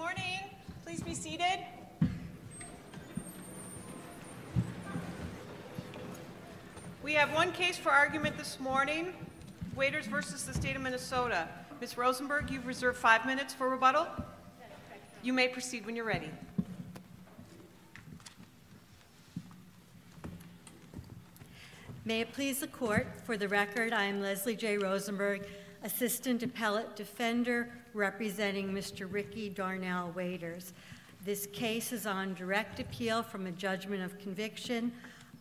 morning. Please be seated. We have one case for argument this morning, Waiters versus the state of Minnesota. Ms. Rosenberg, you've reserved five minutes for rebuttal. You may proceed when you're ready. May it please the court, for the record, I am Leslie J. Rosenberg, Assistant Appellate Defender representing Mr. Ricky Darnell Waiters. This case is on direct appeal from a judgment of conviction,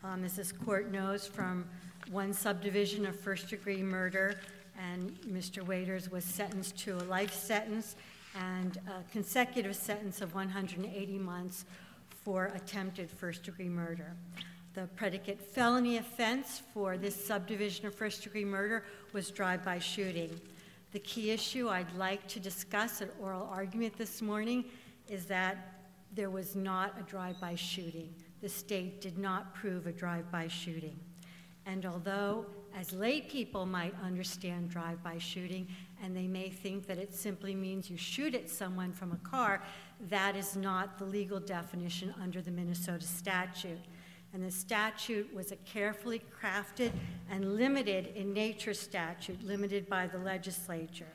um, as this court knows, from one subdivision of first degree murder. And Mr. Waiters was sentenced to a life sentence and a consecutive sentence of 180 months for attempted first degree murder. The predicate felony offense for this subdivision of first degree murder was drive by shooting. The key issue I'd like to discuss at oral argument this morning is that there was not a drive by shooting. The state did not prove a drive by shooting. And although, as lay people might understand drive by shooting, and they may think that it simply means you shoot at someone from a car, that is not the legal definition under the Minnesota statute. And the statute was a carefully crafted and limited in nature statute, limited by the legislature.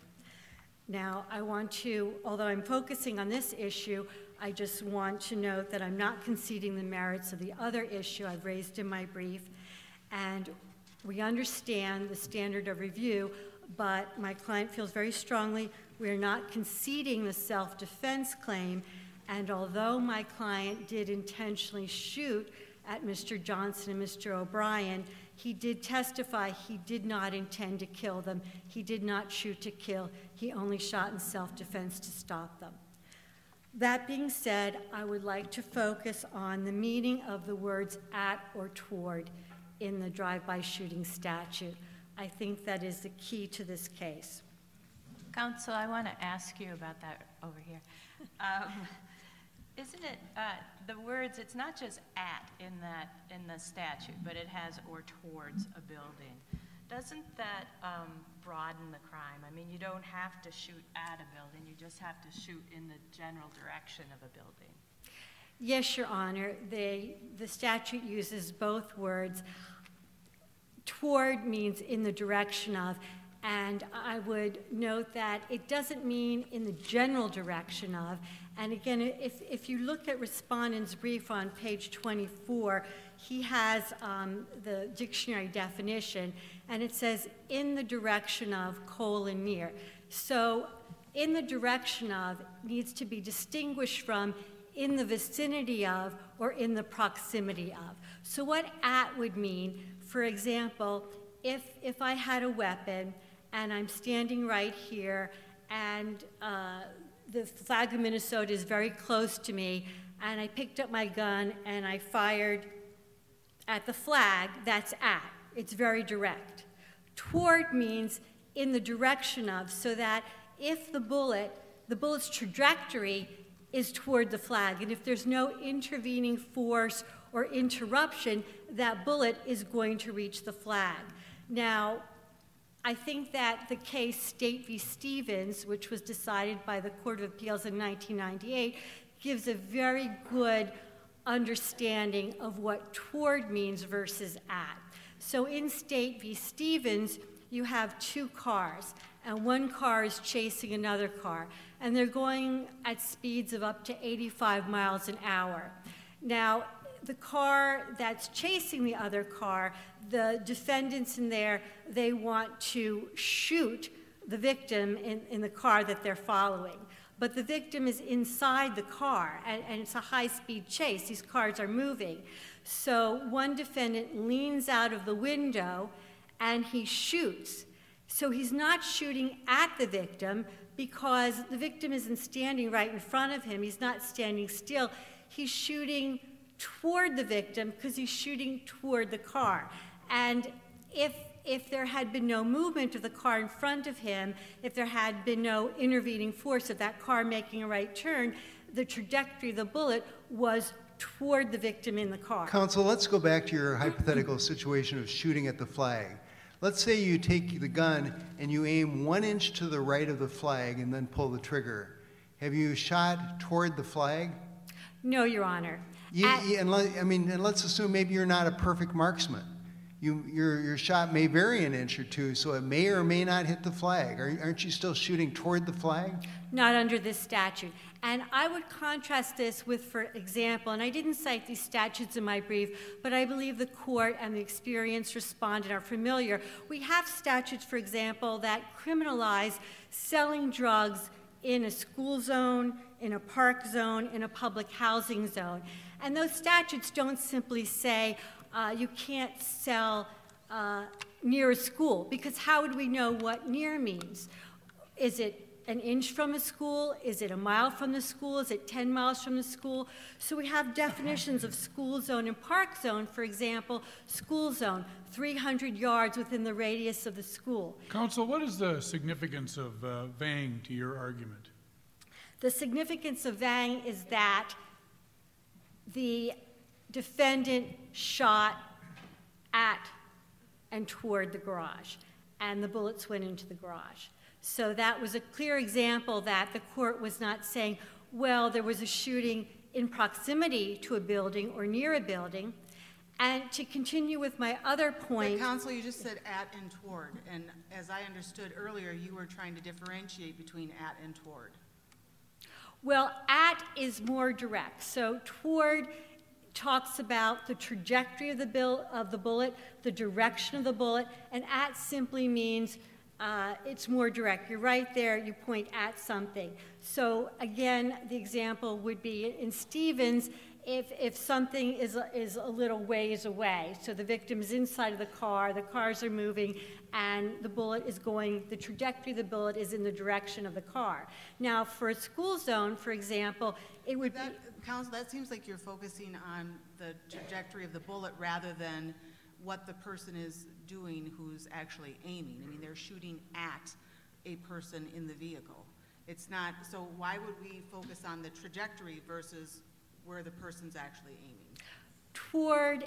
Now, I want to, although I'm focusing on this issue, I just want to note that I'm not conceding the merits of the other issue I've raised in my brief. And we understand the standard of review, but my client feels very strongly we're not conceding the self defense claim. And although my client did intentionally shoot at Mr. Johnson and Mr. O'Brien, he did testify he did not intend to kill them. He did not shoot to kill. He only shot in self defense to stop them. That being said, I would like to focus on the meaning of the words at or toward in the drive by shooting statute. I think that is the key to this case. Counsel, I want to ask you about that over here. Um, isn't it uh, the words? It's not just at in that in the statute, but it has or towards a building. Doesn't that um, broaden the crime? I mean, you don't have to shoot at a building; you just have to shoot in the general direction of a building. Yes, Your Honor. The, the statute uses both words. Toward means in the direction of, and I would note that it doesn't mean in the general direction of. And again, if, if you look at respondent's brief on page 24, he has um, the dictionary definition, and it says in the direction of colon near. So in the direction of needs to be distinguished from in the vicinity of or in the proximity of. So what at would mean, for example, if, if I had a weapon and I'm standing right here, and uh, the flag of Minnesota is very close to me, and I picked up my gun and I fired at the flag, that's at. It's very direct. Toward means in the direction of, so that if the bullet, the bullet's trajectory is toward the flag, and if there's no intervening force or interruption, that bullet is going to reach the flag. Now, I think that the case State v. Stevens, which was decided by the Court of Appeals in 1998, gives a very good understanding of what toward means versus at. So in State v. Stevens, you have two cars, and one car is chasing another car, and they're going at speeds of up to 85 miles an hour. Now, the car that's chasing the other car, the defendants in there, they want to shoot the victim in, in the car that they're following. But the victim is inside the car, and, and it's a high speed chase. These cars are moving. So one defendant leans out of the window and he shoots. So he's not shooting at the victim because the victim isn't standing right in front of him. He's not standing still. He's shooting toward the victim because he's shooting toward the car. And if if there had been no movement of the car in front of him, if there had been no intervening force of that car making a right turn, the trajectory of the bullet was toward the victim in the car. Counsel, let's go back to your hypothetical situation of shooting at the flag. Let's say you take the gun and you aim one inch to the right of the flag and then pull the trigger. Have you shot toward the flag? No, Your Honor. You, At- you- and let, I mean, and let's assume maybe you're not a perfect marksman. You, your, your shot may vary an inch or two, so it may or may not hit the flag. Are, aren't you still shooting toward the flag? Not under this statute. And I would contrast this with, for example, and I didn't cite these statutes in my brief, but I believe the court and the experienced respondent are familiar. We have statutes, for example, that criminalize selling drugs in a school zone, in a park zone, in a public housing zone. And those statutes don't simply say uh, you can't sell uh, near a school, because how would we know what near means? Is it an inch from a school? Is it a mile from the school? Is it 10 miles from the school? So we have definitions of school zone and park zone. For example, school zone, 300 yards within the radius of the school. Counsel, what is the significance of uh, Vang to your argument? The significance of Vang is that the defendant shot at and toward the garage, and the bullets went into the garage. So that was a clear example that the court was not saying, well, there was a shooting in proximity to a building or near a building. And to continue with my other But point, counsel, you just said at and toward, and as I understood earlier, you were trying to differentiate between at and toward. Well, at is more direct. So toward talks about the trajectory of the, bill, of the bullet, the direction of the bullet, and at simply means uh, it's more direct. You're right there, you point at something. So again, the example would be in Stevens, if, if something is a, is a little ways away, so the victim is inside of the car, the cars are moving, and the bullet is going, the trajectory of the bullet is in the direction of the car. Now, for a school zone, for example, it would be. That, counsel, that seems like you're focusing on the trajectory of the bullet rather than what the person is doing who's actually aiming. I mean, they're shooting at a person in the vehicle. It's not, so why would we focus on the trajectory versus where the person's actually aiming? toward,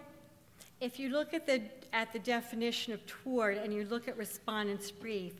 if you look at the, at the definition of toward and you look at respondent's brief,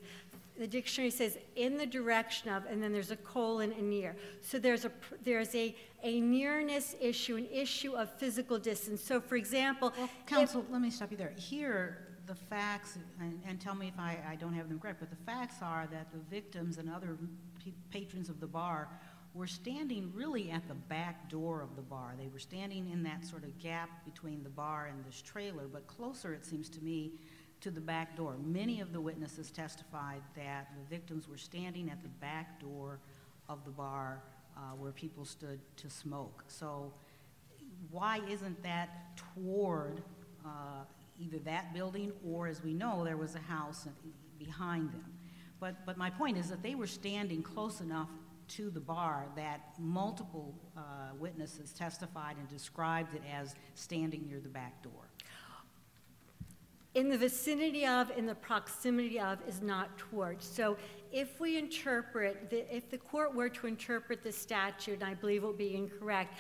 the dictionary says in the direction of, and then there's a colon and near. So there's a, there's a, a nearness issue, an issue of physical distance. So for example, Well, if- counsel, let me stop you there. Here, the facts, and, and tell me if I, I don't have them correct, but the facts are that the victims and other p- patrons of the bar were standing really at the back door of the bar. They were standing in that sort of gap between the bar and this trailer, but closer, it seems to me, to the back door. Many of the witnesses testified that the victims were standing at the back door of the bar uh, where people stood to smoke. So why isn't that toward uh, either that building or, as we know, there was a house behind them? But, but my point is that they were standing close enough to the bar that multiple uh, witnesses testified and described it as standing near the back door. in the vicinity of, in the proximity of is not toward. So if we interpret, the, if the court were to interpret the statute, and I believe it will be incorrect,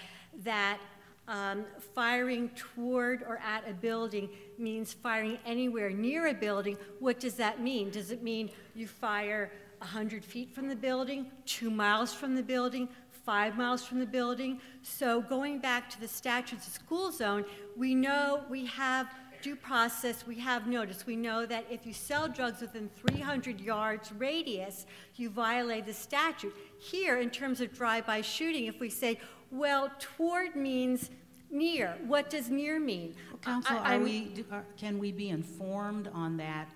that um, firing toward or at a building means firing anywhere near a building, what does that mean? Does it mean you fire 100 feet from the building, two miles from the building, five miles from the building? So going back to the statutes of school zone, we know we have due process, we have notice. We know that if you sell drugs within 300 yards radius, you violate the statute. Here, in terms of drive-by shooting, if we say, well, toward means near, what does near mean? Counsel, I- are we, do- are- can we be informed on that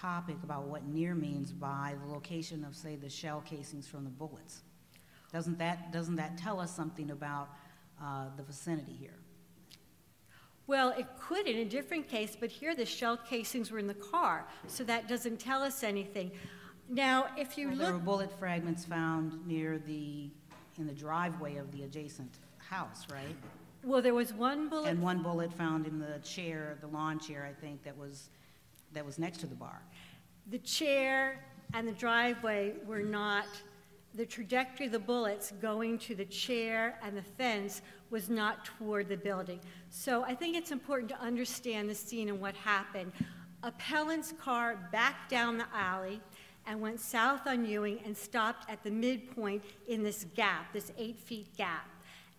topic about what near means by the location of, say, the shell casings from the bullets? Doesn't that, doesn't that tell us something about uh, the vicinity here? Well, it could in a different case, but here the shell casings were in the car, so that doesn't tell us anything. Now, if you Well, There were bullet fragments found near the, in the driveway of the adjacent house, right? well, there was one bullet And one bullet found in the chair, the lawn chair, I think, that was, that was next to the bar. The chair and the driveway were not, the trajectory of the bullets going to the chair and the fence was not toward the building. So I think it's important to understand the scene and what happened. Appellant's car backed down the alley, and went south on Ewing and stopped at the midpoint in this gap, this eight feet gap.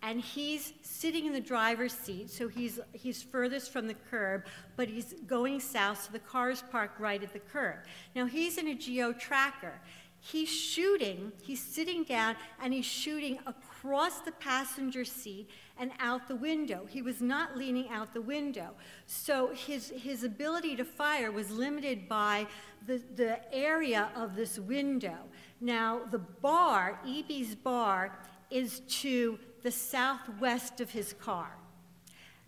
And he's sitting in the driver's seat, so he's, he's furthest from the curb, but he's going south, so the car is parked right at the curb. Now, he's in a geo tracker. He's shooting, he's sitting down, and he's shooting across the passenger seat and out the window. He was not leaning out the window. So his, his ability to fire was limited by the, the area of this window. Now, the bar, EB's bar, is to the southwest of his car.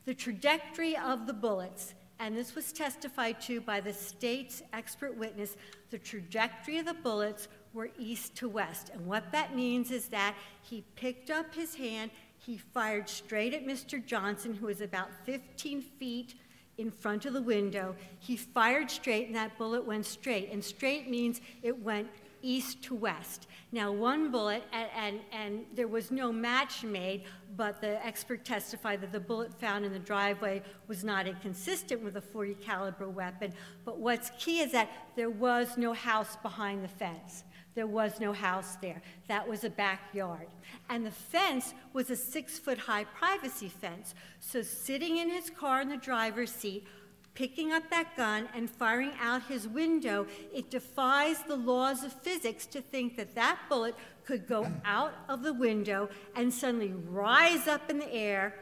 The trajectory of the bullets, and this was testified to by the state's expert witness, the trajectory of the bullets were east to west. And what that means is that he picked up his hand, he fired straight at Mr. Johnson, who was about 15 feet in front of the window. He fired straight, and that bullet went straight. And straight means it went east to west. Now, one bullet, and, and, and, there was no match made, but the expert testified that the bullet found in the driveway was not inconsistent with a 40 caliber weapon. But what's key is that there was no house behind the fence. There was no house there. That was a backyard. And the fence was a six foot high privacy fence. So, sitting in his car in the driver's seat, picking up that gun and firing out his window, it defies the laws of physics to think that that bullet could go out of the window and suddenly rise up in the air,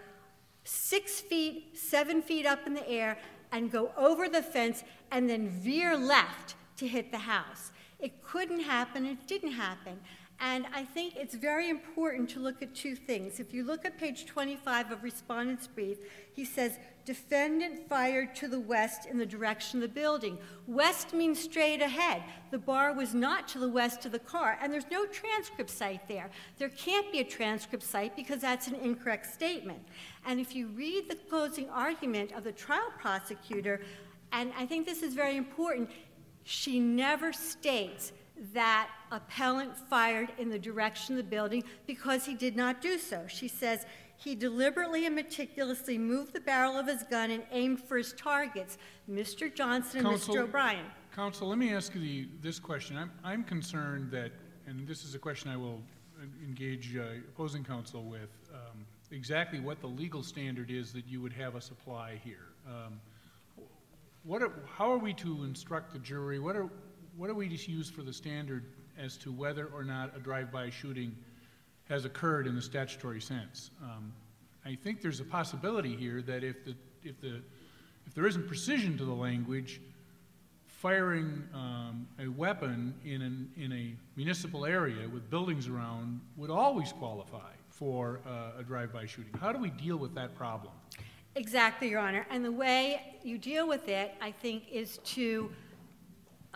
six feet, seven feet up in the air, and go over the fence and then veer left to hit the house. It couldn't happen, it didn't happen. And I think it's very important to look at two things. If you look at page 25 of Respondent's Brief, he says, Defendant fired to the west in the direction of the building. West means straight ahead. The bar was not to the west of the car, and there's no transcript cite there. There can't be a transcript cite because that's an incorrect statement. And if you read the closing argument of the trial prosecutor, and I think this is very important, she never states that appellant fired in the direction of the building because he did not do so. She says he deliberately and meticulously moved the barrel of his gun and aimed for his targets, Mr. Johnson and Counsel- Mr. O'Brien. Counsel, let me ask you the, this question. I'm, I'm concerned that, and this is a question I will engage uh, opposing counsel with, um, exactly what the legal standard is that you would have us apply here. Um, What are, how are we to instruct the jury? What are, what are we to use for the standard as to whether or not a drive-by shooting has occurred in the statutory sense? Um, I think there's a possibility here that if the, if the, if there isn't precision to the language, firing um, a weapon in, an, in a municipal area with buildings around would always qualify for uh, a drive-by shooting. How do we deal with that problem? Exactly, Your Honor. And the way you deal with it, I think, is to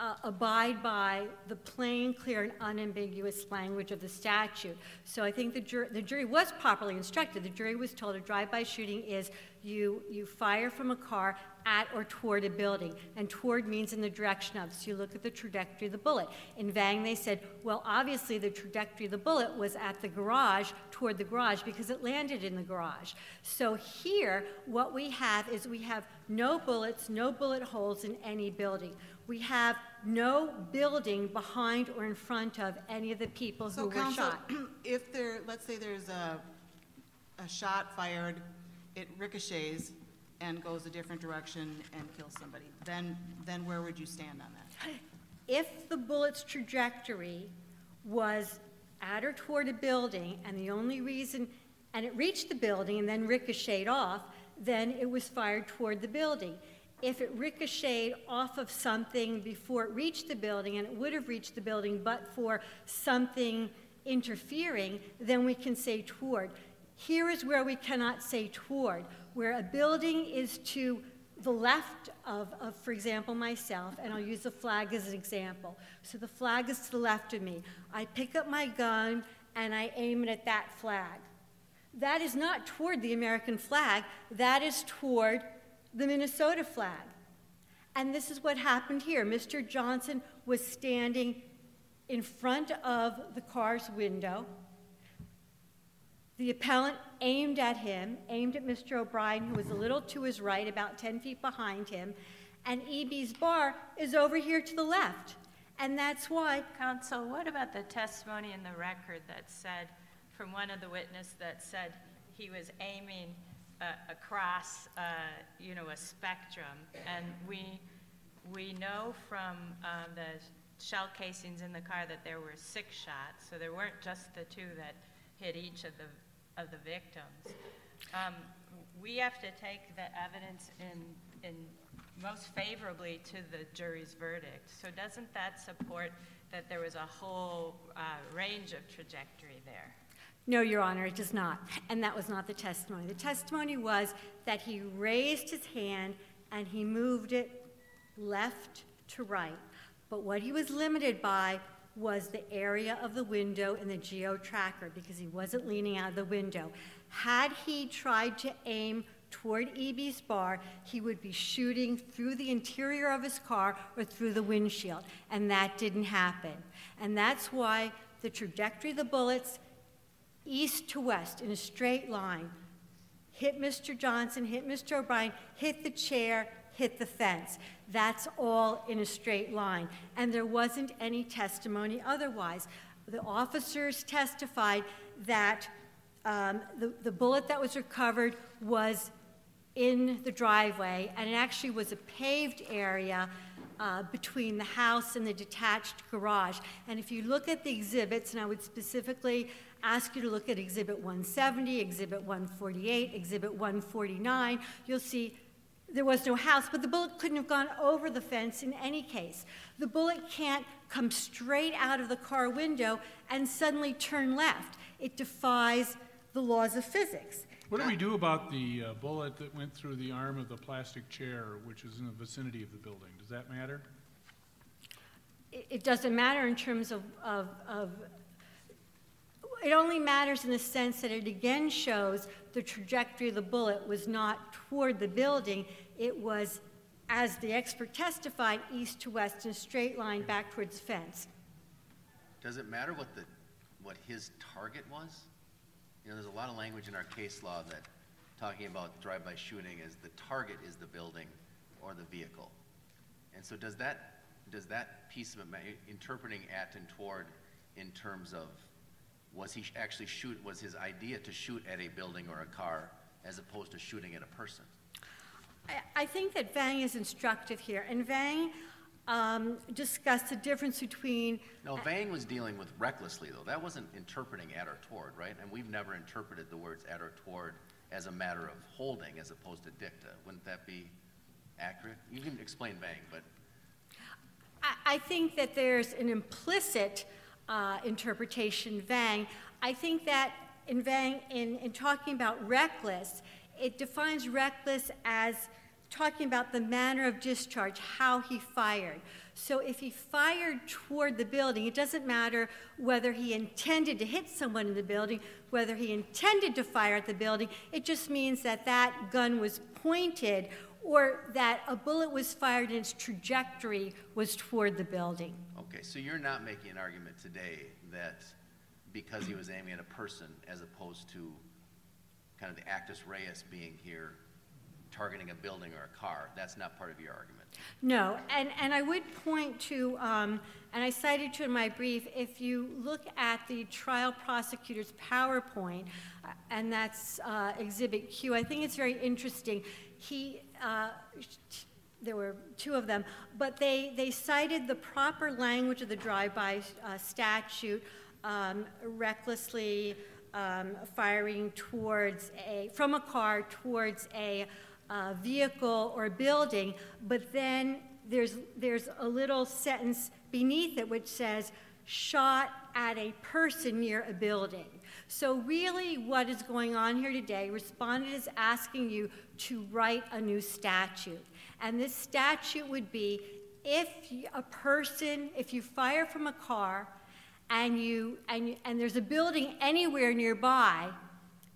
uh, abide by the plain, clear, and unambiguous language of the statute. So I think the, jur- the jury was properly instructed. The jury was told a drive-by shooting is you, you fire from a car at or toward a building, and toward means in the direction of. So you look at the trajectory of the bullet. In Vang, they said, well, obviously the trajectory of the bullet was at the garage, toward the garage, because it landed in the garage. So here, what we have is we have no bullets, no bullet holes in any building. We have no building behind or in front of any of the people who So were shot. if there, let's say there's a, a shot fired, it ricochets and goes a different direction and kills somebody, then, then where would you stand on that? If the bullet's trajectory was at or toward a building, and the only reason, and it reached the building and then ricocheted off, then it was fired toward the building. If it ricocheted off of something before it reached the building, and it would have reached the building but for something interfering, then we can say toward. Here is where we cannot say toward, where a building is to the left of, of, for example, myself, and I'll use the flag as an example. So the flag is to the left of me. I pick up my gun and I aim it at that flag. That is not toward the American flag, that is toward the Minnesota flag. And this is what happened here. Mr. Johnson was standing in front of the car's window. The appellant aimed at him, aimed at Mr. O'Brien, who was a little to his right, about 10 feet behind him, and EB's bar is over here to the left. And that's why Counsel, what about the testimony in the record that said, from one of the witnesses that said he was aiming uh, across, uh, you know, a spectrum? And we, we know from um, the shell casings in the car that there were six shots, so there weren't just the two that hit each of the, of the victims. Um, We have to take the evidence in, in most favorably to the jury's verdict. So doesn't that support that there was a whole uh, range of trajectory there? No, Your Honor, it does not. And that was not the testimony. The testimony was that he raised his hand and he moved it left to right. But what he was limited by was the area of the window in the geo tracker because he wasn't leaning out of the window. Had he tried to aim toward EB's bar, he would be shooting through the interior of his car or through the windshield, and that didn't happen. And that's why the trajectory of the bullets, east to west in a straight line, hit Mr. Johnson, hit Mr. O'Brien, hit the chair, hit the fence. That's all in a straight line. And there wasn't any testimony otherwise. The officers testified that um, the, the bullet that was recovered was in the driveway, and it actually was a paved area uh, between the house and the detached garage. And if you look at the exhibits, and I would specifically ask you to look at Exhibit 170, Exhibit 148, Exhibit 149, you'll see there was no house, but the bullet couldn't have gone over the fence in any case. The bullet can't come straight out of the car window and suddenly turn left. It defies the laws of physics. What do we do about the uh, bullet that went through the arm of the plastic chair, which is in the vicinity of the building? Does that matter? It, it doesn't matter in terms of, of, of it only matters in the sense that it again shows the trajectory of the bullet was not toward the building, it was, as the expert testified, east to west in a straight line back towards the fence. Does it matter what the, what his target was? You know, there's a lot of language in our case law that talking about drive-by shooting is the target is the building or the vehicle. And so does that, does that piece of interpreting at and toward in terms of, was he actually shoot, was his idea to shoot at a building or a car as opposed to shooting at a person? I, I think that Vang is instructive here, and Vang um, discussed the difference between No, Vang was dealing with recklessly, though. That wasn't interpreting at or toward, right? And we've never interpreted the words at or toward as a matter of holding as opposed to dicta. Wouldn't that be accurate? You can explain Vang, but I, I think that there's an implicit uh, interpretation, Vang. I think that in Vang, in, in talking about reckless, it defines reckless as talking about the manner of discharge, how he fired. So if he fired toward the building, it doesn't matter whether he intended to hit someone in the building, whether he intended to fire at the building, it just means that that gun was pointed or that a bullet was fired and its trajectory was toward the building. Okay, so you're not making an argument today that because he was aiming at a person as opposed to kind of the actus reus being here targeting a building or a car, that's not part of your argument? No, and, and I would point to, um, and I cited to in my brief, if you look at the trial prosecutor's PowerPoint, uh, and that's uh, Exhibit Q, I think it's very interesting. He, uh, there were two of them, but they, they cited the proper language of the drive-by uh, statute, um, recklessly um, firing towards a, from a car towards a uh, vehicle or building, but then there's, there's a little sentence beneath it which says, shot at a person near a building. So, really, what is going on here today, respondent is asking you to write a new statute. And this statute would be if a person, if you fire from a car and, you, and, you, and there's a building anywhere nearby,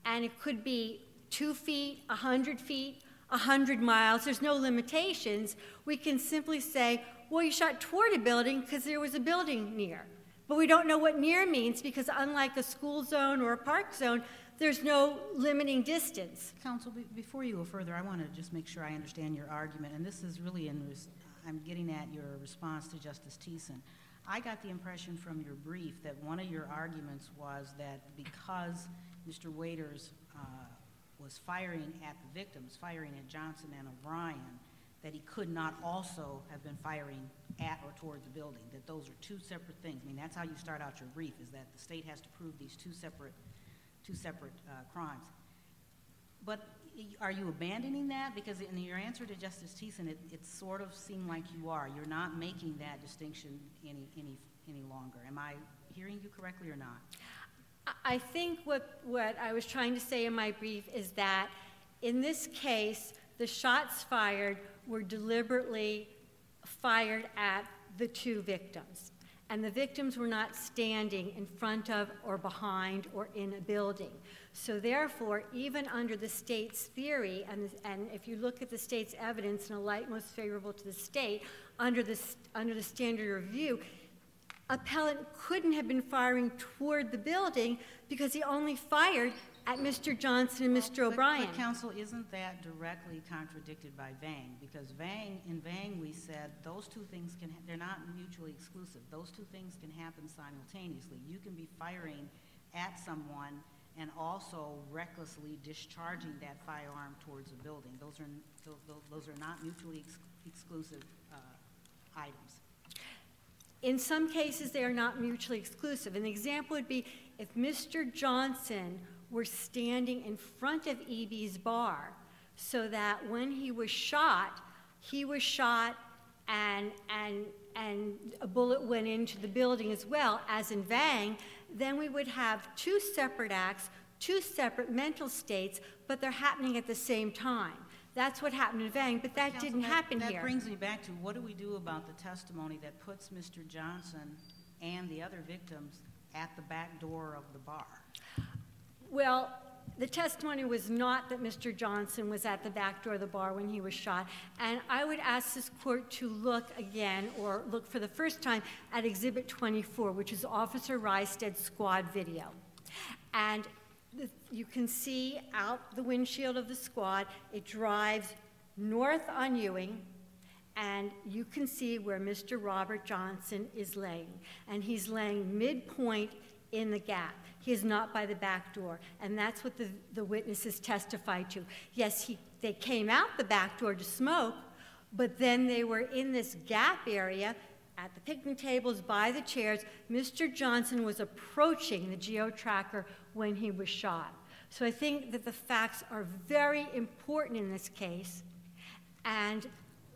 and it could be two feet, a 100 feet, a 100 miles, there's no limitations, we can simply say, well, you shot toward a building because there was a building near. But we don't know what near means because, unlike a school zone or a park zone, there's no limiting distance. Counsel, be- before you go further, I want to just make sure I understand your argument, and this is really in, res- I'm getting at your response to Justice Dietzen. I got the impression from your brief that one of your arguments was that because Mr. Waiters uh, was firing at the victims, firing at Johnson and O'Brien, that he could not also have been firing at or toward the building, that those are two separate things. I mean, that's how you start out your brief, is that the state has to prove these two separate, two separate uh, crimes. But are you abandoning that? Because in your answer to Justice Dietzen, it, it sort of seemed like you are. You're not making that distinction any, any, any longer. Am I hearing you correctly or not? I think what, what I was trying to say in my brief is that in this case, the shots fired were deliberately fired at the two victims. And the victims were not standing in front of or behind or in a building. So therefore, even under the state's theory, and, and if you look at the state's evidence in a light most favorable to the state, under the, under the standard review, appellant couldn't have been firing toward the building because he only fired at Mr. Johnson and Mr. But- O'Brien. But counsel, isn't that directly contradicted by Vang? Because Vang, in Vang, we said those two things can, ha- they're not mutually exclusive. Those two things can happen simultaneously. You can be firing at someone and also recklessly discharging that firearm towards a building. Those are, tho- tho- those are not mutually ex- exclusive uh, items. In some cases, they are not mutually exclusive. An example would be if Mr. Johnson were standing in front of E.B.'s bar so that when he was shot, he was shot and, and, and a bullet went into the building as well, as in Vang, then we would have two separate acts, two separate mental states, but they're happening at the same time. That's what happened in Vang, but that Counsel, didn't happen That here. brings me back to, what do we do about the testimony that puts Mr. Johnson and the other victims at the back door of the bar? Well, the testimony was not that Mr. Johnson was at the back door of the bar when he was shot. And I would ask this court to look again, or look for the first time, at Exhibit 24, which is Officer Rysted's squad video. And the, you can see out the windshield of the squad, it drives north on Ewing, and you can see where Mr. Robert Johnson is laying. And he's laying midpoint in the gap. He is not by the back door. And that's what the, the witnesses testified to. Yes, he, they came out the back door to smoke, but then they were in this gap area at the picnic tables, by the chairs. Mr. Johnson was approaching the geo tracker when he was shot. So I think that the facts are very important in this case. And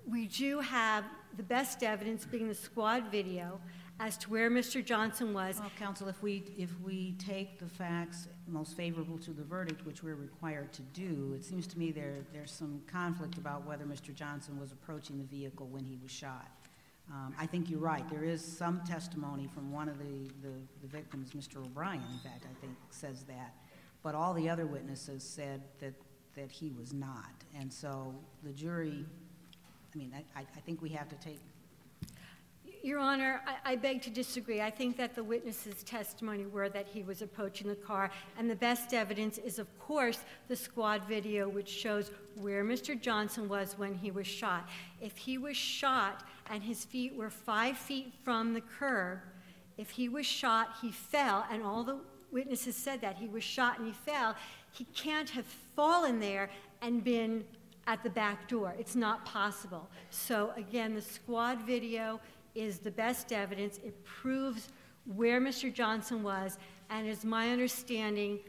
we do have the best evidence being the squad video as to where Mr. Johnson was. Well, counsel, if we, if we take the facts most favorable to the verdict, which we're required to do, it seems to me there, there's some conflict about whether Mr. Johnson was approaching the vehicle when he was shot. Um, I think you're right. There is some testimony from one of the, the, the victims, Mr. O'Brien, in fact, I think, says that. But all the other witnesses said that, that he was not. And so the jury, I mean, I, I I think we have to take Your Honor, I, I beg to disagree. I think that the witnesses' testimony were that he was approaching the car, and the best evidence is, of course, the squad video, which shows where Mr. Johnson was when he was shot. If he was shot and his feet were five feet from the curb, if he was shot, he fell, and all the witnesses said that he was shot and he fell. He can't have fallen there and been at the back door. It's not possible. So again, the squad video is the best evidence. It proves where Mr. Johnson was, and it's my understanding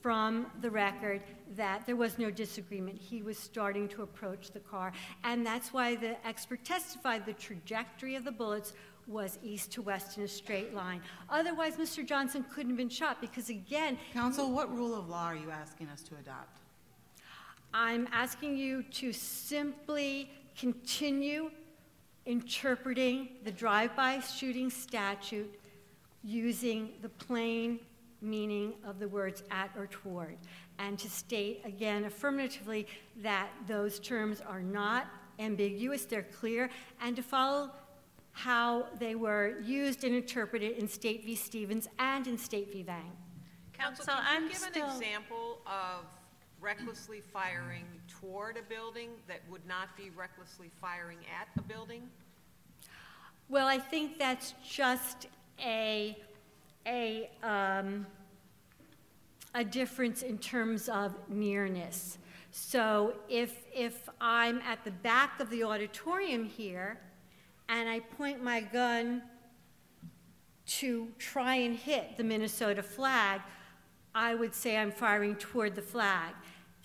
from the record that there was no disagreement. He was starting to approach the car, and that's why the expert testified the trajectory of the bullets was east to west in a straight line. Otherwise, Mr. Johnson couldn't have been shot because, again, Counsel, what rule of law are you asking us to adopt? I'm asking you to simply continue interpreting the drive-by shooting statute using the plain meaning of the words at or toward, and to state again affirmatively that those terms are not ambiguous, they're clear, and to follow how they were used and interpreted in State v. Stevens and in State v. Vang. Counsel, Counsel, can I'm you give an still- example of recklessly firing toward a building that would not be recklessly firing at a building? Well, I think that's just a, a, um, a difference in terms of nearness. So if, if I'm at the back of the auditorium here and I point my gun to try and hit the Minnesota flag, I would say I'm firing toward the flag.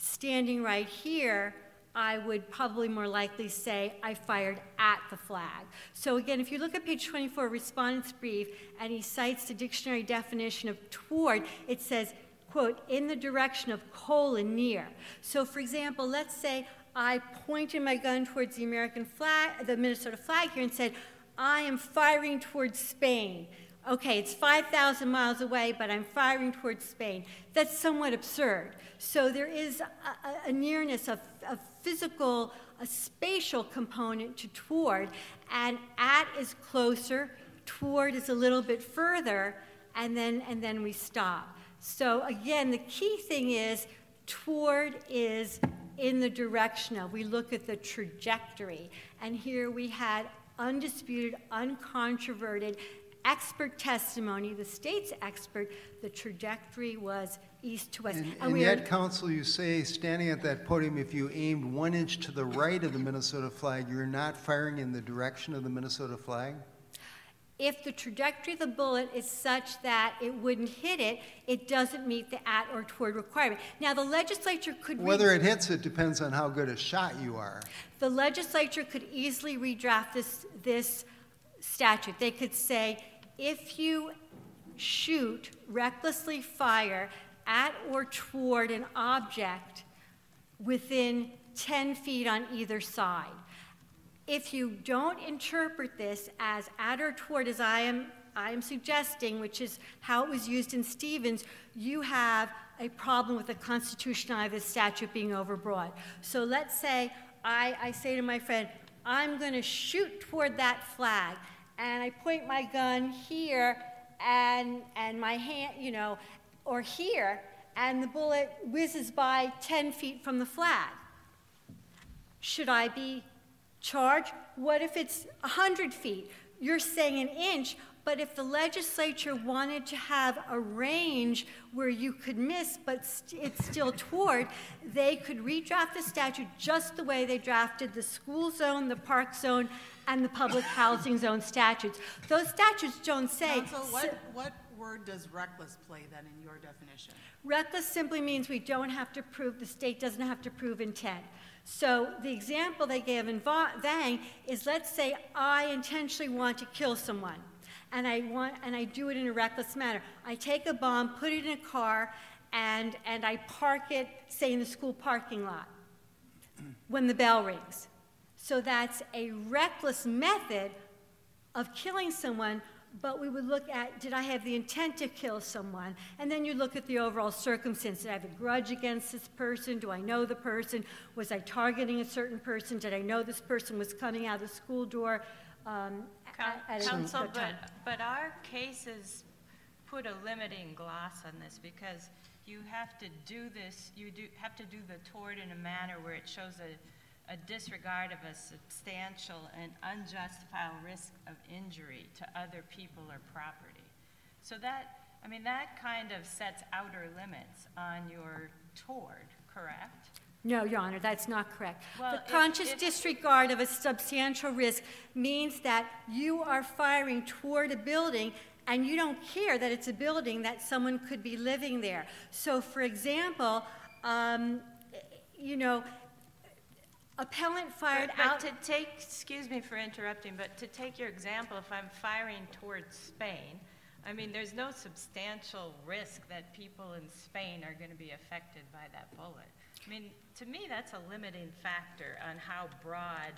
Standing right here, I would probably more likely say I fired at the flag. So again, if you look at page 24, respondent's brief, and he cites the dictionary definition of toward, it says, quote, in the direction of colon near. So for example, let's say I pointed my gun towards the American flag, the Minnesota flag here, and said, I am firing towards Spain okay, it's 5,000 miles away, but I'm firing towards Spain. That's somewhat absurd. So there is a, a, nearness, a, a physical, a spatial component to toward, and at is closer, toward is a little bit further, and then, and then we stop. So again, the key thing is toward is in the direction of. We look at the trajectory, and here we had undisputed, uncontroverted expert testimony, the state's expert, the trajectory was east to west. And, And and yet, counsel, you say, standing at that podium, if you aimed one inch to the right of the Minnesota flag, you're not firing in the direction of the Minnesota flag? If the trajectory of the bullet is such that it wouldn't hit it, it doesn't meet the at or toward requirement. Now, the legislature could. re- Whether it hits it depends on how good a shot you are. The legislature could easily redraft this, this statute. They could say, if you shoot, recklessly fire at or toward an object within 10 feet on either side. If you don't interpret this as at or toward, as I am, I am suggesting, which is how it was used in Stevens, you have a problem with the constitutionality of the statute being overbroad. So let's say I, I say to my friend, I'm going to shoot toward that flag, and I point my gun here, and, and my hand, you know, or here, and the bullet whizzes by 10 feet from the flag. Should I be charged? What if it's 100 feet? You're saying an inch, but if the legislature wanted to have a range where you could miss, but st- it's still toward, they could redraft the statute just the way they drafted the school zone, the park zone, and the public housing zone statutes. Those statutes don't say. Counsel, what, what word does reckless play then in your definition? Reckless simply means we don't have to prove, the state doesn't have to prove intent. So the example they gave in Va- Vang is let's say I intentionally want to kill someone and I want and I do it in a reckless manner. I take a bomb, put it in a car, and, and I park it, say in the school parking lot when the bell rings. So that's a reckless method of killing someone, but we would look at did I have the intent to kill someone? And then you look at the overall circumstance. Did I have a grudge against this person? Do I know the person? Was I targeting a certain person? Did I know this person was coming out of the school door? Um, at- good but, but our cases put a limiting gloss on this because you have to do this, you do, have to do the tort in a manner where it shows a, a disregard of a substantial and unjustifiable risk of injury to other people or property. So that, I mean, that kind of sets outer limits on your toward, correct? No, Your Honor, that's not correct. Well, the if- conscious if- disregard of a substantial risk means that you are firing toward a building and you don't care that it's a building that someone could be living there. So, for example, um, you know, appellant fired But- out. But to take, excuse me for interrupting, but to take your example, if I'm firing towards Spain, I mean, there's no substantial risk that people in Spain are going to be affected by that bullet. I mean, to me, that's a limiting factor on how broad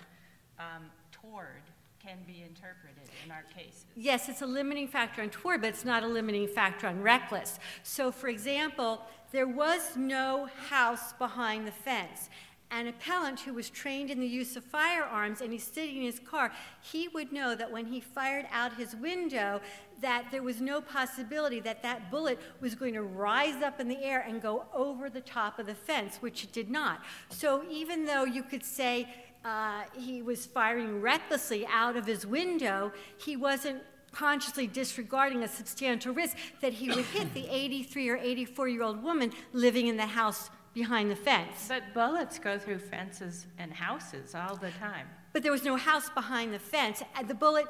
um, toward can be interpreted in our cases. Yes, it's a limiting factor on toward, but it's not a limiting factor on reckless. So, for example, there was no house behind the fence. An appellant who was trained in the use of firearms and he's sitting in his car, he would know that when he fired out his window, that there was no possibility that that bullet was going to rise up in the air and go over the top of the fence, which it did not. So even though you could say uh, he was firing recklessly out of his window, he wasn't consciously disregarding a substantial risk that he would hit the 83 or 84 year old woman living in the house behind the fence. But bullets go through fences and houses all the time. But there was no house behind the fence. Uh, The bullet,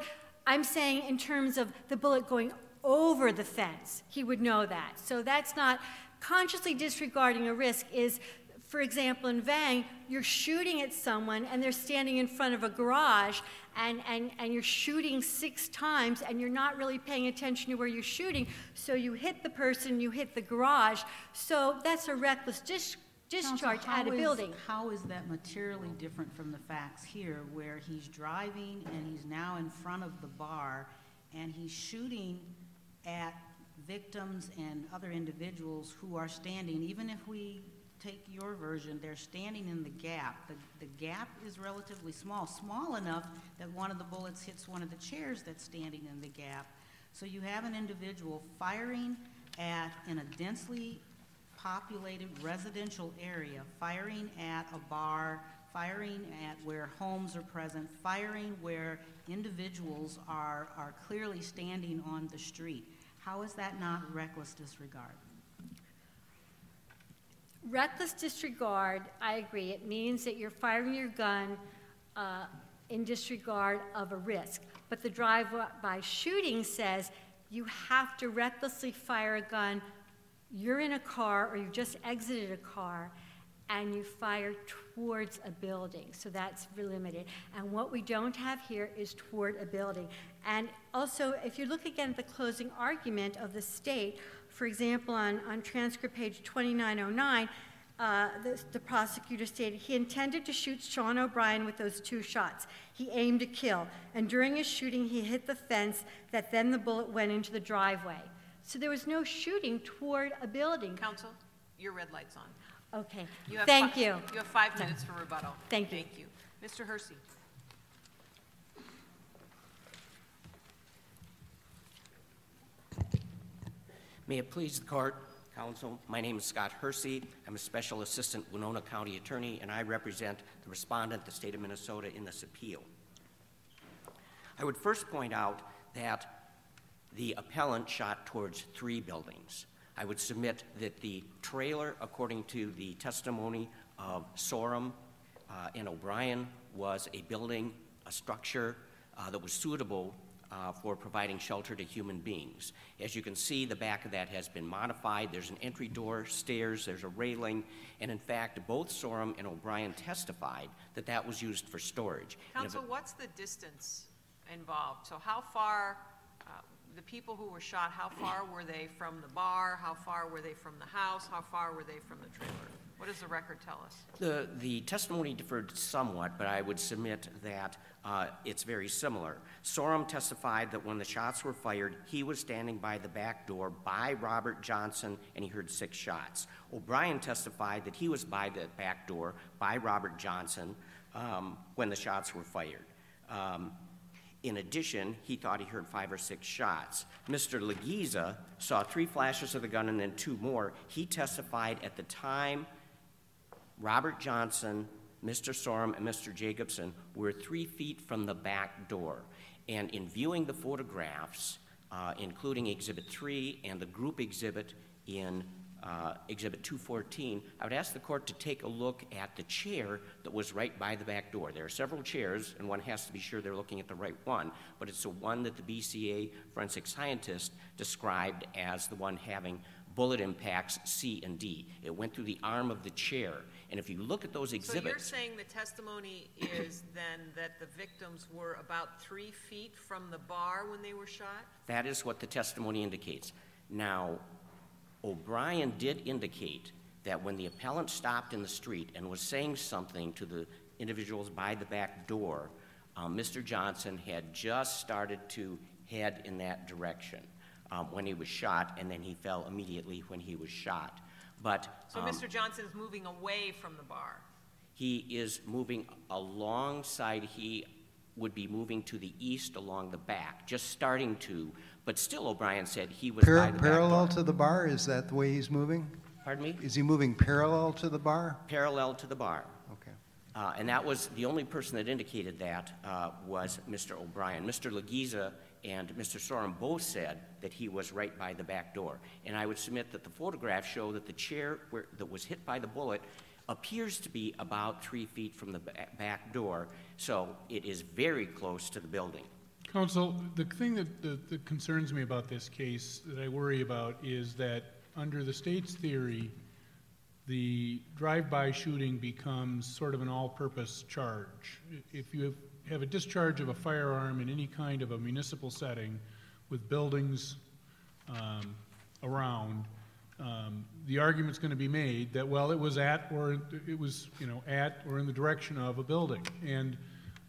I'm saying in terms of the bullet going over the fence, he would know that. So that's not consciously disregarding a risk is for example, in Vang, you're shooting at someone and they're standing in front of a garage and, and, and you're shooting six times and you're not really paying attention to where you're shooting. So you hit the person, you hit the garage. So that's a reckless dis- discharge how at a is- building. How is that materially different from the facts here, where he's driving and he's now in front of the bar, and he's shooting at victims and other individuals who are standing, even if we take your version, they're standing in the gap. The, the gap is relatively small, small enough that one of the bullets hits one of the chairs that's standing in the gap. So you have an individual firing at, in a densely populated residential area, firing at a bar, firing at where homes are present, firing where individuals are, are clearly standing on the street. How is that not reckless disregard? Reckless disregard, I agree. It means that you're firing your gun uh, in disregard of a risk. But the drive-by shooting says you have to recklessly fire a gun. You're in a car or you've just exited a car and you fire towards a building. So that's limited. And what we don't have here is toward a building. And also, if you look again at the closing argument of the state, for example, on, on transcript page 2909, uh, the, the prosecutor stated he intended to shoot Sean O'Brien with those two shots. He aimed to kill, and during his shooting, he hit the fence that then the bullet went into the driveway. So there was no shooting toward a building. Counsel, your red light's on. Okay, You have thank fi- you. You have five minutes for rebuttal. Thank you. Thank you. Mr. Hersey. May it please the court, counsel, my name is Scott Hersey. I'm a special assistant Winona County attorney, and I represent the respondent, the state of Minnesota, in this appeal. I would first point out that the appellant shot towards three buildings. I would submit that the trailer, according to the testimony of Sorum uh, and O'Brien, was a building, a structure uh, that was suitable uh, for providing shelter to human beings. As you can see, the back of that has been modified. There's an entry door, stairs, there's a railing, and in fact, both Sorum and O'Brien testified that that was used for storage. If it- Counsel, what's the distance involved? So how far, uh, the people who were shot, how far were they from the bar? How far were they from the house? How far were they from the trailer? What does the record tell us? The, the testimony differed somewhat, but I would submit that uh, it's very similar. Sorum testified that when the shots were fired, he was standing by the back door by Robert Johnson and he heard six shots. O'Brien testified that he was by the back door by Robert Johnson um, when the shots were fired. Um, in addition, he thought he heard five or six shots. Mr. Legiza saw three flashes of the gun and then two more. He testified at the time Robert Johnson, Mr. Sorum, and Mr. Jacobson were three feet from the back door. And in viewing the photographs, uh, including Exhibit 3 and the group exhibit in uh, Exhibit 214, I would ask the court to take a look at the chair that was right by the back door. There are several chairs, and one has to be sure they're looking at the right one, but it's the one that the BCA forensic scientist described as the one having bullet impacts C and D. It went through the arm of the chair. And if you look at those exhibits. So you're saying the testimony is then that the victims were about three feet from the bar when they were shot? that is what the testimony indicates. Now, O'Brien did indicate that when the appellant stopped in the street and was saying something to the individuals by the back door, uh, Mr. Johnson had just started to head in that direction um, when he was shot, and then he fell immediately when he was shot. But So um, Mr. Johnson is moving away from the bar? he is moving alongside, he would be moving to the east along the back, just starting to, but still O'Brien said he was by Par- the back Parallel door. to the bar, is that the way he's moving? Pardon me? Is he moving parallel to the bar? Parallel to the bar. Okay. Uh, And that was, the only person that indicated that uh, was Mr. O'Brien. Mr. Legiza and Mr. Sorum both said that he was right by the back door. And I would submit that the photographs show that the chair where, that was hit by the bullet appears to be about three feet from the back door, so it is very close to the building. Counsel, the thing that, that that concerns me about this case, that I worry about, is that under the state's theory, the drive-by shooting becomes sort of an all-purpose charge. If you have- have a discharge of a firearm in any kind of a municipal setting with buildings um, around, um, the argument's going to be made that, well, it was at, or it was, you know, at or in the direction of a building. And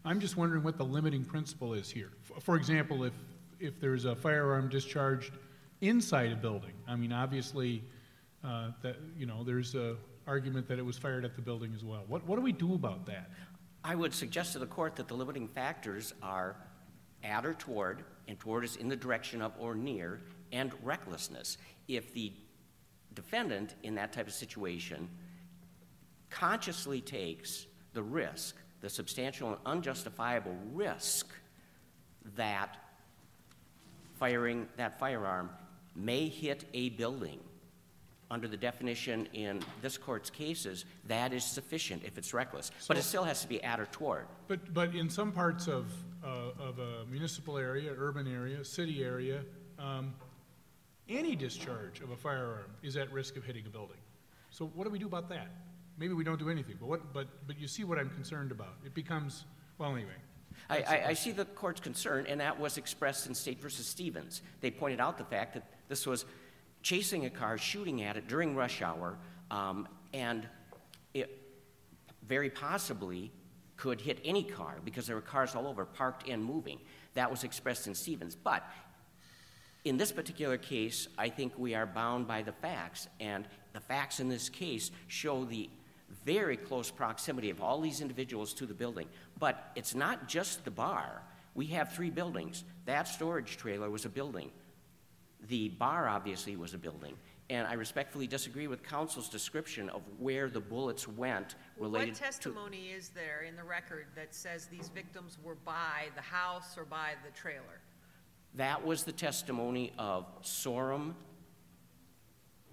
I'm just wondering what the limiting principle is here. For example, if, if there's a firearm discharged inside a building, I mean, obviously, uh, that, you know, there's a argument that it was fired at the building as well. What, what do we do about that? I would suggest to the court that the limiting factors are at or toward, and toward is in the direction of or near, and recklessness. If the defendant in that type of situation consciously takes the risk, the substantial and unjustifiable risk that firing that firearm may hit a building, under the definition in this court's cases, that is sufficient if it's reckless. But it still has to be at or toward. But, but in some parts of, uh, of a municipal area, urban area, city area, um, any discharge of a firearm is at risk of hitting a building. So what do we do about that? Maybe we don't do anything, but what, but, but you see what I'm concerned about. It becomes, well, anyway. I, I, I see the court's concern, and that was expressed in State versus Stevens. They pointed out the fact that this was chasing a car, shooting at it during rush hour, um, and it very possibly could hit any car because there were cars all over, parked and moving. That was expressed in Stevens. But in this particular case, I think we are bound by the facts, and the facts in this case show the very close proximity of all these individuals to the building. But it's not just the bar. We have three buildings. That storage trailer was a building. The bar obviously was a building. And I respectfully disagree with counsel's description of where the bullets went related What to. testimony is there in the record that says these victims were by the house or by the trailer? That was the testimony of Sorum,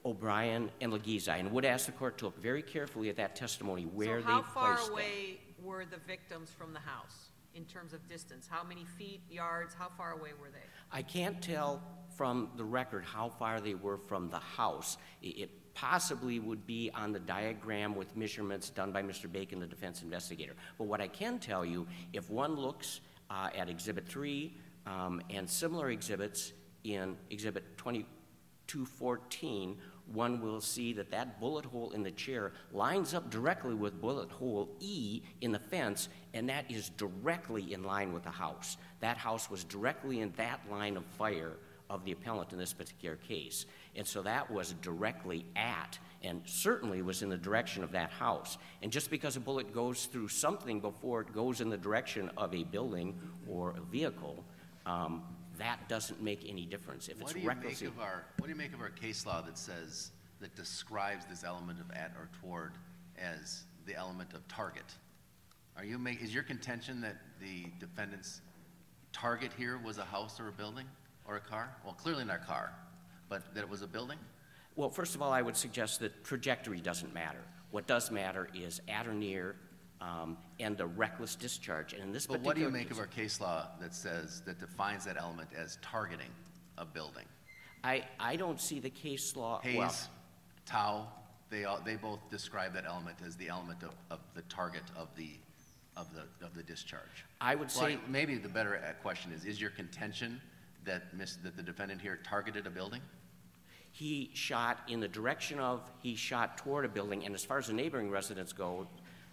O'Brien, and Legiza, and would ask the court to look very carefully at that testimony where So they how placed far them. away were the victims from the house in terms of distance? How many feet, yards, how far away were they? I can't tell from the record how far they were from the house. It possibly would be on the diagram with measurements done by Mr. Bacon, the defense investigator. But what I can tell you, if one looks uh, at Exhibit 3 um, and similar exhibits in Exhibit 2214, one will see that that bullet hole in the chair lines up directly with bullet hole E in the fence, and that is directly in line with the house. That house was directly in that line of fire of the appellant in this particular case. And so that was directly at, and certainly was in the direction of that house. And just because a bullet goes through something before it goes in the direction of a building or a vehicle, um, that doesn't make any difference. If What it's do you make recklessly. of our, what do you make of our case law that says, that describes this element of at or toward as the element of target? Are you make, is your contention that the defendant's target here was a house or a building or a car? Well, clearly not a car, but that it was a building? Well, first of all, I would suggest that trajectory doesn't matter. What does matter is at or near um, and the reckless discharge. And in this But what do you make case- of our case law that says, that defines that element as targeting a building? I, I don't see the case law. well, Hayes, Tao, they all, they both describe that element as the element of, of the target of the, of the, of the discharge. I would Well, say, maybe the better question is, is your contention that miss, that the defendant here targeted a building? he shot in the direction of, he shot toward a building, and as far as the neighboring residents go,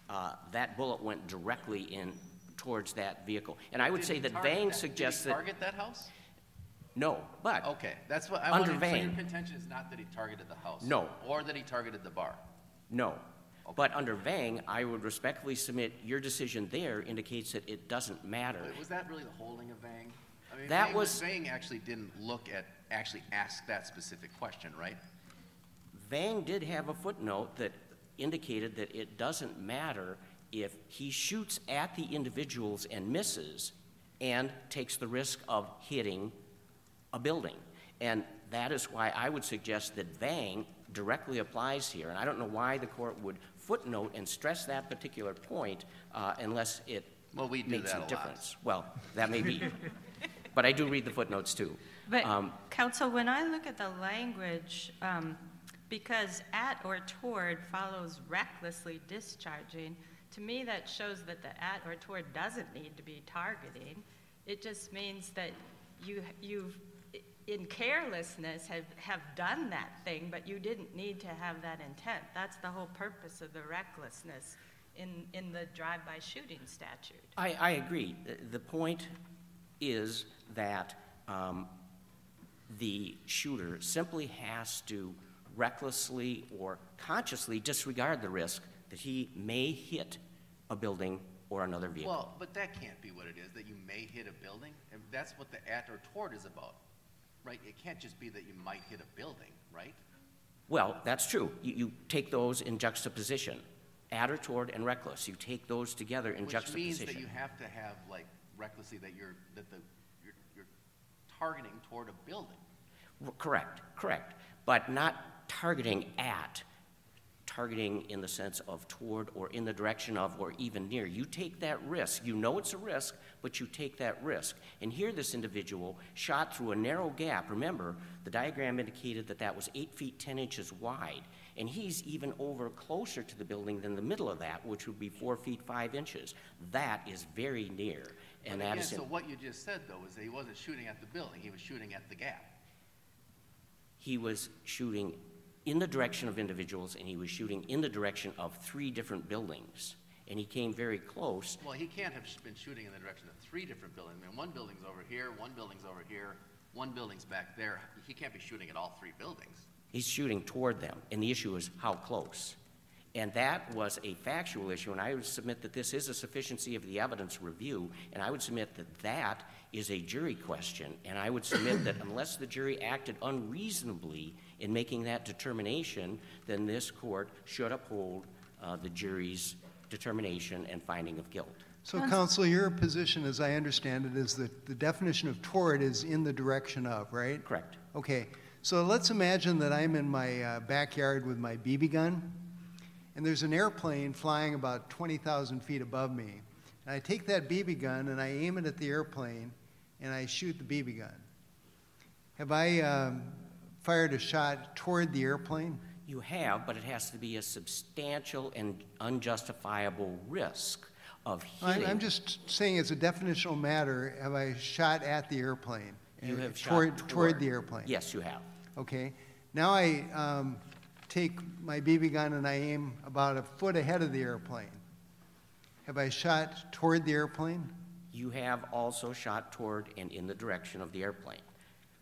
uh, that bullet went directly in towards that vehicle. And I would Did say he that target Vang that- suggests Did he that, target that house? no, but, Okay, that's what, I Under wanted, so your Vang. contention is not that he targeted the house? No. Or that he targeted the bar? no. But under Vang, I would respectfully submit, your decision there indicates that it doesn't matter. Wait, Was that really the holding of Vang? I mean, That was- Vang actually didn't look at, actually ask that specific question, right? Vang did have a footnote that indicated that it doesn't matter if he shoots at the individuals and misses and takes the risk of hitting a building. And that is why I would suggest that Vang directly applies here. And I don't know why the court would footnote and stress that particular point uh, unless it Well, we do makes that a a difference. Well, that may be. but I do read the footnotes too. But, Um, counsel, when I look at the language, um, because at or toward follows recklessly discharging, to me, that shows that the at or toward doesn't need to be targeting. It just means that you, you've, in carelessness, have, have done that thing, but you didn't need to have that intent. That's the whole purpose of the recklessness in, in the drive-by shooting statute. I, I agree. The point is that um, the shooter simply has to recklessly or consciously disregard the risk that he may hit a building or another vehicle. Well, but that can't be what it is, that you may hit a building, and that's what the at or toward is about, right? It can't just be that you might hit a building, right? Well, that's true. You, you take those in juxtaposition. At or toward and reckless. You take those together in Which juxtaposition. means that you have to have, like, recklessly, that you're, that the, you're, you're targeting toward a building. R- Correct, correct. But not targeting at, targeting in the sense of toward or in the direction of or even near. You take that risk. You know it's a risk, but you take that risk. And here, this individual shot through a narrow gap. Remember, the diagram indicated that that was 8 feet 10 inches wide. And he's even over closer to the building than the middle of that, which would be 4 feet 5 inches. That is very near. And But again, is. in- so what you just said, though, is that he wasn't shooting at the building, he was shooting at the gap. he was shooting in the direction of individuals and he was shooting in the direction of three different buildings. And he came very close. Well, he can't have sh- been shooting in the direction of three different buildings. I mean, one building's over here, one building's over here, one building's back there. He can't be shooting at all three buildings. He's shooting toward them. And the issue is how close. And that was a factual issue. And I would submit that this is a sufficiency of the evidence review. And I would submit that that is a jury question. And I would submit that unless the jury acted unreasonably in making that determination, then this court should uphold uh, the jury's determination and finding of guilt. So, counsel, your position, as I understand it, is that the definition of toward is in the direction of, right? Correct. Okay, so let's imagine that I'm in my uh, backyard with my BB gun, and there's an airplane flying about 20,000 feet above me. And I take that BB gun and I aim it at the airplane, and I shoot the BB gun. Have I um, fired a shot toward the airplane? You have, but it has to be a substantial and unjustifiable risk of I'm, hitting. I'm just saying, as a definitional matter, have I shot at the airplane? You have shot toward, toward. toward the airplane? Yes, you have. Okay. Now I um, take my BB gun and I aim about a foot ahead of the airplane. Have I shot toward the airplane? You have also shot toward and in the direction of the airplane.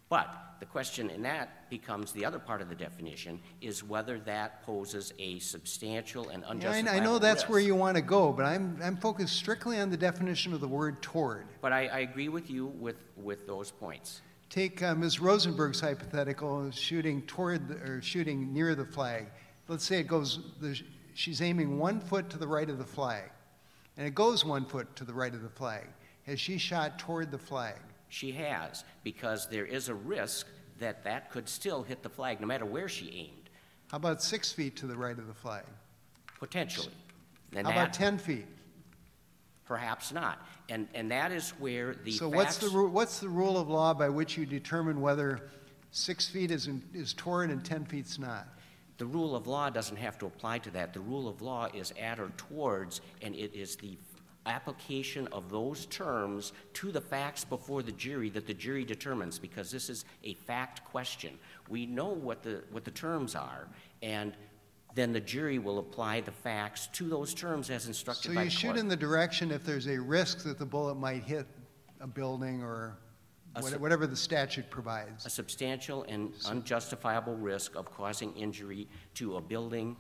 But the question in that becomes the other part of the definition is whether that poses a substantial and Yeah, I, I know that's where you want to go, but I'm, I'm focused strictly on the definition of the word toward. But I, I agree with you with, with those points. Take uh, Ms. Rosenberg's hypothetical, shooting toward the, or shooting near the flag. Let's say it goes, the, she's aiming one foot to the right of the flag, and it goes one foot to the right of the flag. Has she shot toward the flag? She has, because there is a risk that that could still hit the flag no matter where she aimed, How about six feet to the right of the flag? potentially. And How about 10 feet? Perhaps not. And, and that is where the So what's the, ru- what's the rule of law by which you determine whether six feet is, in- is toward and 10 feet's not? The rule of law doesn't have to apply to that. The rule of law is at or towards, and it is the application of those terms to the facts before the jury that the jury determines, because this is a fact question. We know what the, what the terms are, and then the jury will apply the facts to those terms as instructed So by you the shoot in the direction if there's a risk that the bullet might hit a building or sub- whatever the statute provides. a substantial and unjustifiable risk of causing injury to a building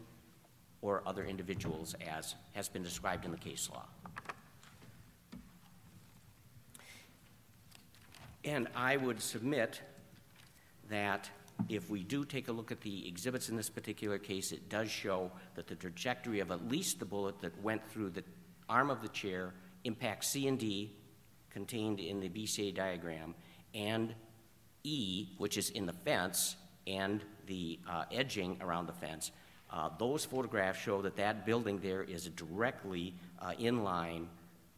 or other individuals as has been described in the case law. And I would submit that if we do take a look at the exhibits in this particular case, it does show that the trajectory of at least the bullet that went through the arm of the chair impacts C and D contained in the BCA diagram, and E, which is in the fence, and the uh, edging around the fence. Uh, Those photographs show that that building there is directly uh, in line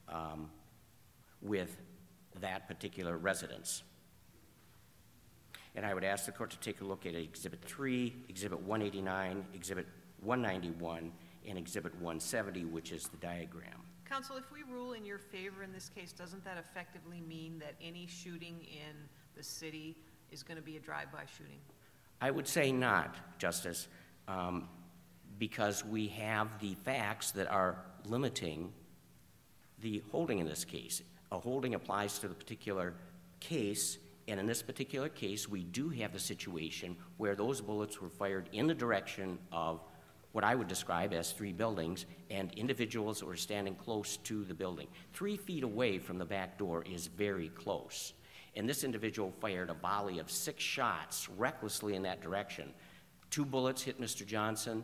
um, with that particular residence. And I would ask the court to take a look at Exhibit 3, Exhibit 189, Exhibit 191, and Exhibit 170, which is the diagram. Counsel, if we rule in your favor in this case, doesn't that effectively mean that any shooting in the city is going to be a drive-by shooting? I would say not, Justice, um, because we have the facts that are limiting the holding in this case. A holding applies to the particular case, and in this particular case, we do have a situation where those bullets were fired in the direction of what I would describe as three buildings, and individuals were standing close to the building. Three feet away from the back door is very close. And this individual fired a volley of six shots recklessly in that direction. Two bullets hit Mr. Johnson,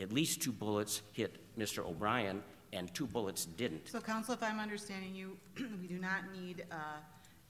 at least two bullets hit Mr. O'Brien, and two bullets didn't. So counsel, if I'm understanding you, we do not need uh,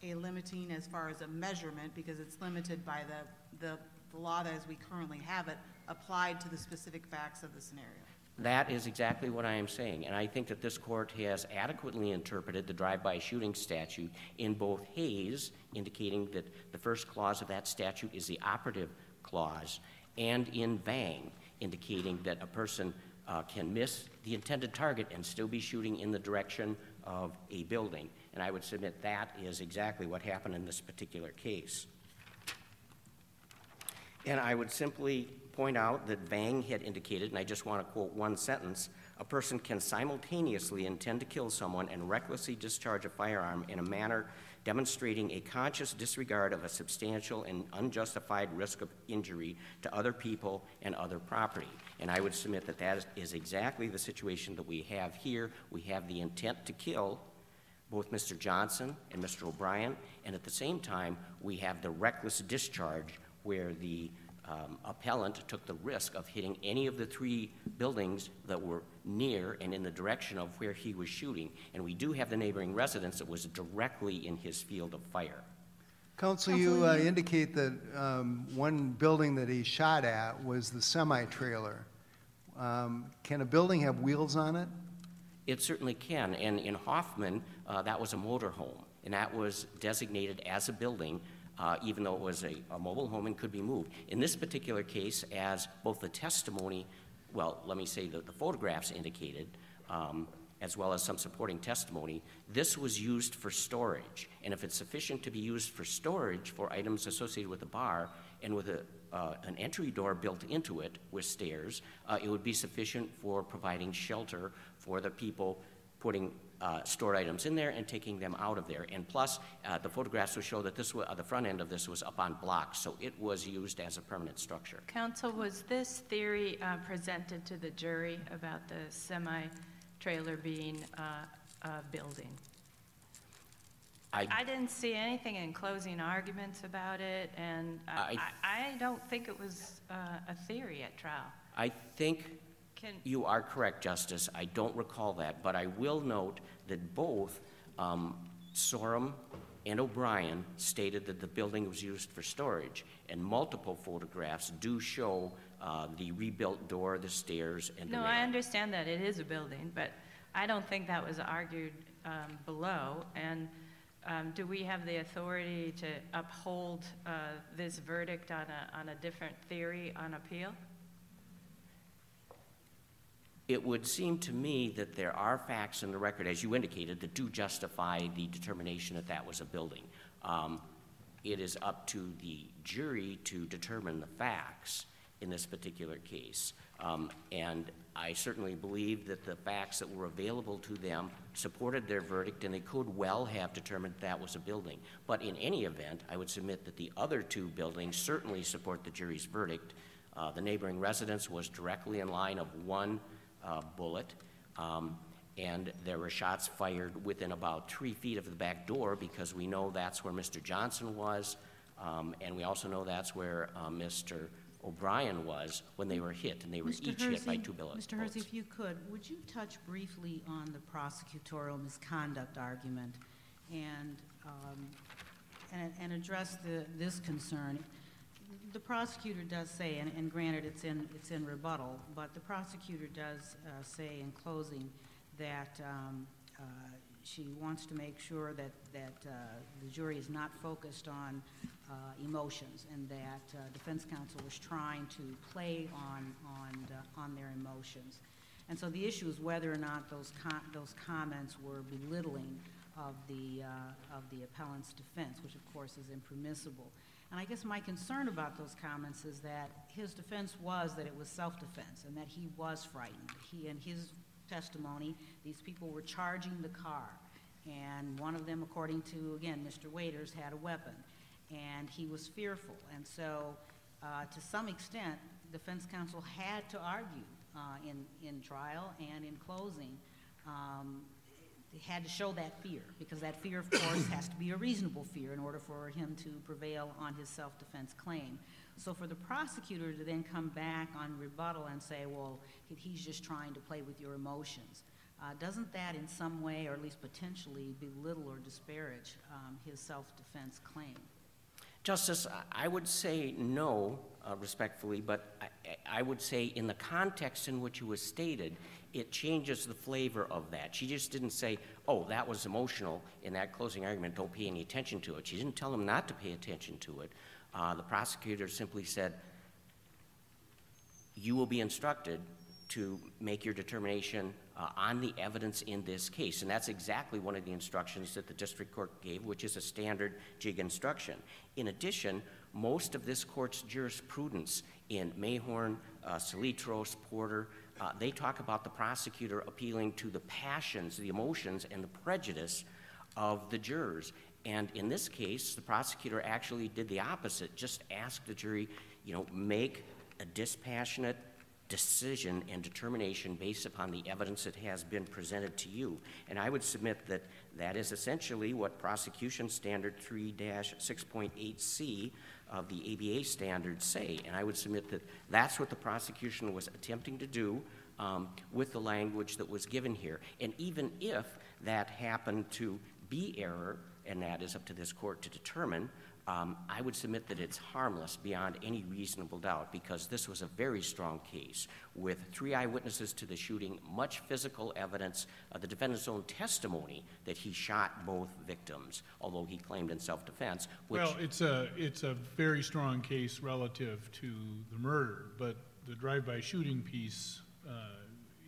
a limiting as far as a measurement because it's limited by the, the the law that as we currently have it applied to the specific facts of the scenario. That is exactly what I am saying, and I think that this court has adequately interpreted the drive-by shooting statute in both Hayes, indicating that the first clause of that statute is the operative clause, and in Vang, indicating that a person uh, can miss the intended target and still be shooting in the direction of a building. And I would submit that is exactly what happened in this particular case. And I would simply point out that Vang had indicated, and I just want to quote one sentence a person can simultaneously intend to kill someone and recklessly discharge a firearm in a manner demonstrating a conscious disregard of a substantial and unjustified risk of injury to other people and other property. And I would submit that that is exactly the situation that we have here. We have the intent to kill both Mr. Johnson and Mr. O'Brien, and at the same time, we have the reckless discharge where the um, appellant took the risk of hitting any of the three buildings that were near and in the direction of where he was shooting. And we do have the neighboring residence that was directly in his field of fire. Counsel, you uh, indicate that um, one building that he shot at was the semi-trailer. Um, Can a building have wheels on it? It certainly can. And in Hoffman, uh, that was a motorhome, and that was designated as a building uh, even though it was a, a mobile home and could be moved. In this particular case, as both the testimony, well, let me say that the photographs indicated, um, as well as some supporting testimony, this was used for storage. And if it's sufficient to be used for storage for items associated with a bar and with a, uh, an entry door built into it with stairs, uh, it would be sufficient for providing shelter for the people putting uh, stored items in there and taking them out of there. And plus, uh, the photographs will show that this was, uh, the front end of this was up on blocks, so it was used as a permanent structure. Counsel, was this theory uh, presented to the jury about the semi-trailer being uh, a building? I, I didn't see anything in closing arguments about it, and I, I- I don't think it was uh, a theory at trial. I think Can, you are correct, Justice. I don't recall that, but I will note that both um, Sorum and O'Brien stated that the building was used for storage, and multiple photographs do show uh, the rebuilt door, the stairs, and the no, I understand that it is a building, but I don't think that was argued um, below. And um, do we have the authority to uphold uh, this verdict on a, on a different theory on appeal? It would seem to me that there are facts in the record, as you indicated, that do justify the determination that that was a building. Um, It is up to the jury to determine the facts in this particular case. Um, And I certainly believe that the facts that were available to them supported their verdict, and they could well have determined that was a building. But in any event, I would submit that the other two buildings certainly support the jury's verdict. Uh, The neighboring residence was directly in line of one uh, bullet, um, and there were shots fired within about three feet of the back door because we know that's where Mr. Johnson was. Um, And we also know that's where uh, Mr. O'Brien was when they were hit, and they were Mr. each hit by two bullets. Mr. Hersey, if you could, would you touch briefly on the prosecutorial misconduct argument and, um, and, and address the, this concern? The prosecutor does say, and, and granted, it's in, it's in rebuttal, but the prosecutor does uh, say in closing that um, uh, she wants to make sure that, that uh, the jury is not focused on uh, emotions and that uh, defense counsel was trying to play on, on, uh, on their emotions. And so the issue is whether or not those, com- those comments were belittling of the, uh, of the appellant's defense, which of course is impermissible. And I guess my concern about those comments is that his defense was that it was self-defense and that he was frightened. He, in his testimony, these people were charging the car. And one of them, according to, again, Mr. Waiters, had a weapon. And he was fearful. And so, uh, to some extent, defense counsel had to argue uh, in, in trial and in closing um, had to show that fear, because that fear, of course, has to be a reasonable fear in order for him to prevail on his self-defense claim. So for the prosecutor to then come back on rebuttal and say, well, he's just trying to play with your emotions, uh, doesn't that in some way, or at least potentially, belittle or disparage um, his self-defense claim? Justice, I- I would say no, uh, respectfully, but I- I would say in the context in which it was stated, it changes the flavor of that. She just didn't say, oh, that was emotional in that closing argument, don't pay any attention to it. She didn't tell him not to pay attention to it. Uh, The prosecutor simply said, you will be instructed to make your determination uh, on the evidence in this case. And that's exactly one of the instructions that the district court gave, which is a standard JIG instruction. In addition, most of this court's jurisprudence in Mayhorn, uh, Salitros, Porter, uh, they talk about the prosecutor appealing to the passions, the emotions, and the prejudice of the jurors. And in this case, the prosecutor actually did the opposite, just asked the jury, you know, make a dispassionate decision and determination based upon the evidence that has been presented to you. And I would submit that that is essentially what prosecution standard 3-6.8C of the ABA standards say. And I would submit that that's what the prosecution was attempting to do um, with the language that was given here. And even if that happened to be error, and that is up to this court to determine, um, I would submit that it's harmless beyond any reasonable doubt because this was a very strong case with three eyewitnesses to the shooting, much physical evidence, the defendant's own testimony that he shot both victims, although he claimed in self-defense, which Well, it's a, it's a very strong case relative to the murder, but the drive-by shooting piece uh,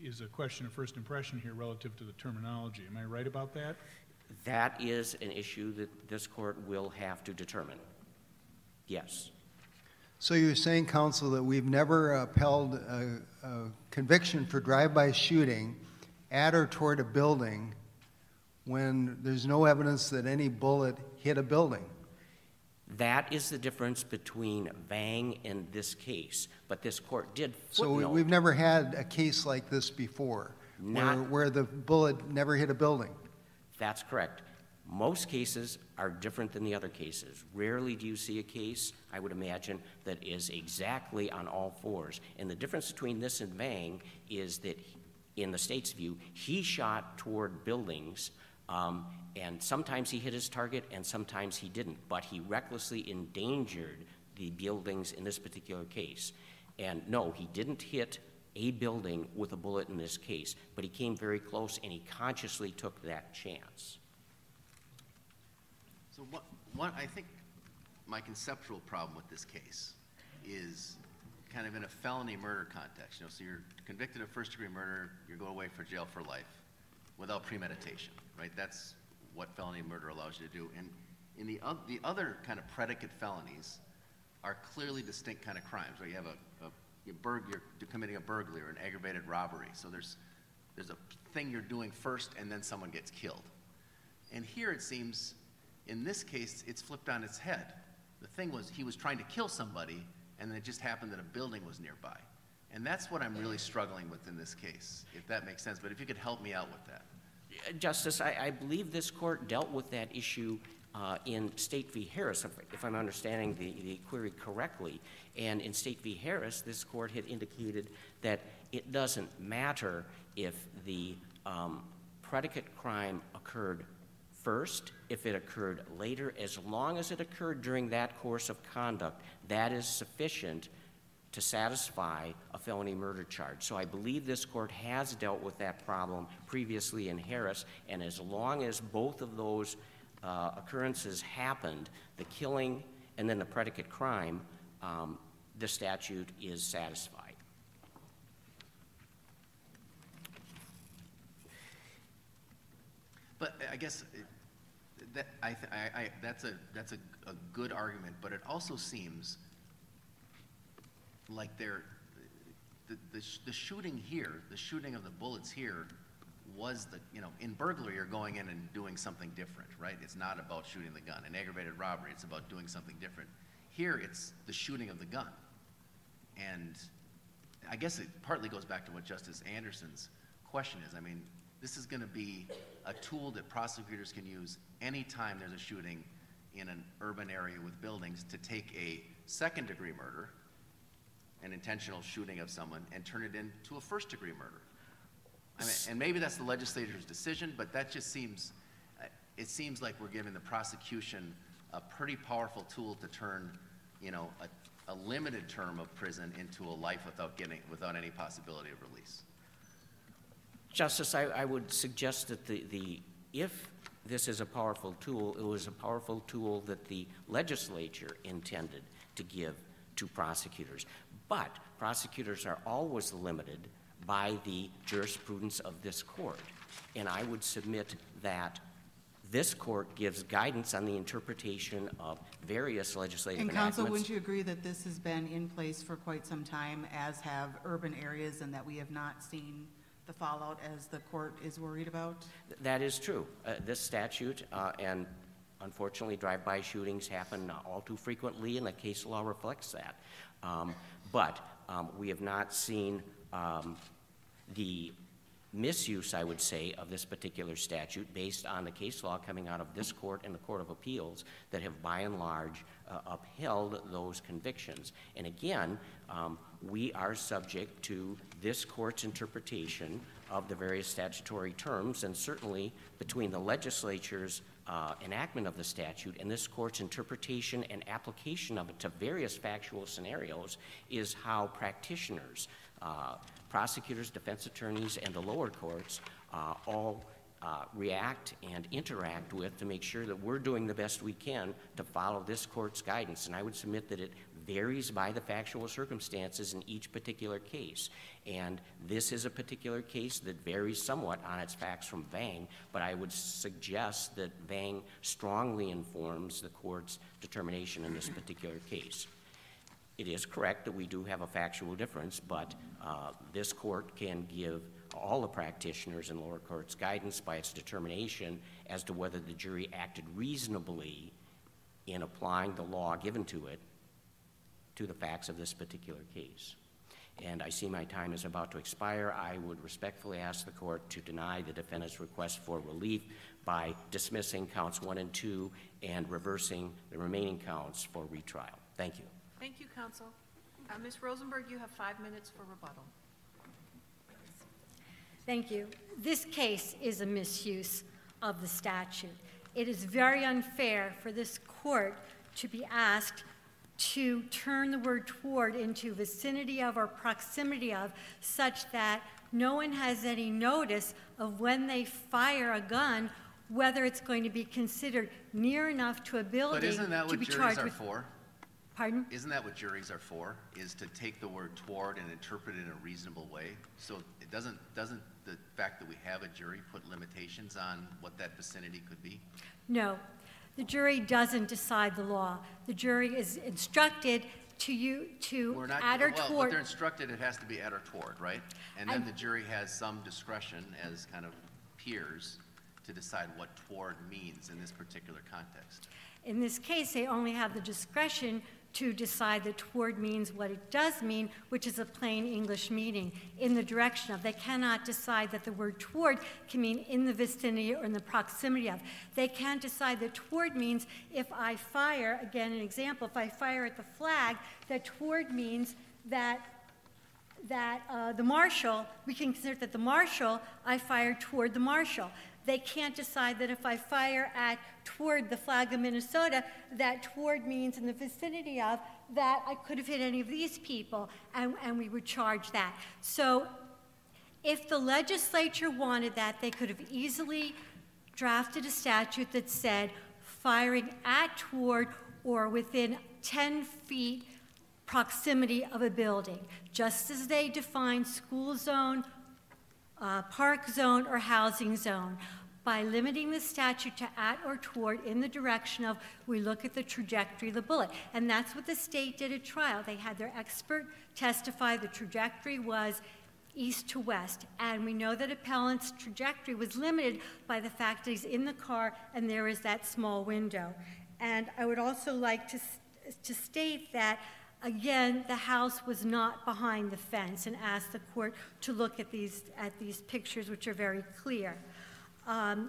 is a question of first impression here relative to the terminology. Am I right about that? That is an issue that this court will have to determine. Yes. So you're saying, counsel, that we've never upheld a, a conviction for drive-by shooting at or toward a building when there's no evidence that any bullet hit a building? That is the difference between Vang and this case. But this court did So footnote. we've never had a case like this before, where, where the bullet never hit a building? That's correct. Most cases are different than the other cases. Rarely do you see a case, I would imagine, that is exactly on all fours. And the difference between this and Vang is that, in the state's view, he shot toward buildings, um, and sometimes he hit his target and sometimes he didn't. But he recklessly endangered the buildings in this particular case. And no, he didn't hit a building with a bullet in this case, but he came very close and he consciously took that chance. So what, what, I think my conceptual problem with this case is kind of in a felony murder context. You know, so you're convicted of first-degree murder, you go away for jail for life without premeditation, right? That's what felony murder allows you to do. And in the, the other kind of predicate felonies are clearly distinct kind of crimes, where you have a, a you burg, you're committing a burglary or an aggravated robbery. So there's, there's a thing you're doing first and then someone gets killed. And here it seems, in this case, it's flipped on its head. The thing was, he was trying to kill somebody, and then it just happened that a building was nearby. And that's what I'm really struggling with in this case, if that makes sense. But if you could help me out with that. Uh, Justice, I, I believe this court dealt with that issue uh, in State v. Harris, if- if I'm understanding the the query correctly. And in State v. Harris, this court had indicated that it doesn't matter if the um, predicate crime occurred first, if it occurred later, as long as it occurred during that course of conduct, that is sufficient to satisfy a felony murder charge. So I believe this court has dealt with that problem previously in Harris, and as long as both of those uh, occurrences happened, the killing and then the predicate crime, um, the statute is satisfied. But I guess that, I, th- I, I, that's a, that's a, a good argument, but it also seems like they're, the, the, sh- the shooting here, the shooting of the bullets here was the, you know, in burglary, you're going in and doing something different, right? It's not about shooting the gun. In aggravated robbery, it's about doing something different. Here, it's the shooting of the gun. And I guess it partly goes back to what Justice Anderson's question is. I mean, this is going to be a tool that prosecutors can use anytime there's a shooting in an urban area with buildings to take a second degree murder, an intentional shooting of someone, and turn it into a first degree murder. I mean, and maybe that's the legislature's decision, but that just seems, uh, it seems like we're giving the prosecution a pretty powerful tool to turn, you know, a, a limited term of prison into a life without getting, without any possibility of release. Justice, I, I would suggest that the, the, if this is a powerful tool, it was a powerful tool that the legislature intended to give to prosecutors. But prosecutors are always limited by the jurisprudence of this court. And I would submit that this court gives guidance on the interpretation of various legislative And counsel, wouldn't you agree that this has been in place for quite some time, as have urban areas, and that we have not seen the fallout as the court is worried about? That is true. Uh, This statute, uh, and unfortunately, drive-by shootings happen all too frequently, and the case law reflects that. Um, But um, we have not seen um, the misuse, I would say, of this particular statute based on the case law coming out of this court and the Court of Appeals that have by and large uh, upheld those convictions. And again, um, we are subject to this court's interpretation of the various statutory terms, and certainly between the legislature's uh, enactment of the statute and this court's interpretation and application of it to various factual scenarios is how practitioners, prosecutors, defense attorneys, and the lower courts uh, all uh, react and interact with to make sure that we're doing the best we can to follow this court's guidance. And I would submit that it varies by the factual circumstances in each particular case. And this is a particular case that varies somewhat on its facts from Vang, but I would suggest that Vang strongly informs the court's determination in this particular case. It is correct that we do have a factual difference, but uh, this court can give all the practitioners in lower courts guidance by its determination as to whether the jury acted reasonably in applying the law given to it to the facts of this particular case. And I see my time is about to expire. I would respectfully ask the court to deny the defendant's request for relief by dismissing counts one and two and reversing the remaining counts for retrial. Thank you. Thank you, counsel. Uh, Ms. Rosenberg, you have five minutes for rebuttal. Thank you. This case is a misuse of the statute. It is very unfair for this court to be asked to turn the word toward into vicinity of or proximity of, such that no one has any notice of when they fire a gun, whether it's going to be considered near enough to a building But isn't that to what be juries charged are with. for? Pardon? Isn't that what juries are for? Is to take the word toward and interpret it in a reasonable way? So it doesn't, doesn't the fact that we have a jury put limitations on what that vicinity could be? No, the jury doesn't decide the law. The jury is instructed to you, to We're not, add or well, but they're instructed it has to be at or toward, right? And then I- the jury has some discretion as kind of peers to decide what toward means in this particular context. In this case, they only have the discretion to decide that toward means what it does mean, which is a plain English meaning, in the direction of. They cannot decide that the word toward can mean in the vicinity or in the proximity of. They can't decide that toward means if I fire, again, an example, if I fire at the flag, that toward means that that uh, the marshal, we can consider that the marshal, I fired toward the marshal. They can't decide that if I fire at toward the flag of Minnesota, that toward means in the vicinity of, that I could have hit any of these people, and, and we would charge that. So if the legislature wanted that, they could have easily drafted a statute that said firing at, toward, or within 10 feet proximity of a building, just as they define school zone, uh, park zone, or housing zone. By limiting the statute to at or toward in the direction of, we look at the trajectory of the bullet. And that's what the state did at trial. They had their expert testify the trajectory was east to west. And we know that appellant's trajectory was limited by the fact that he's in the car and there is that small window. And I would also like to, to state that Again, the house was not behind the fence and asked the court to look at these, at these pictures, which are very clear. Um,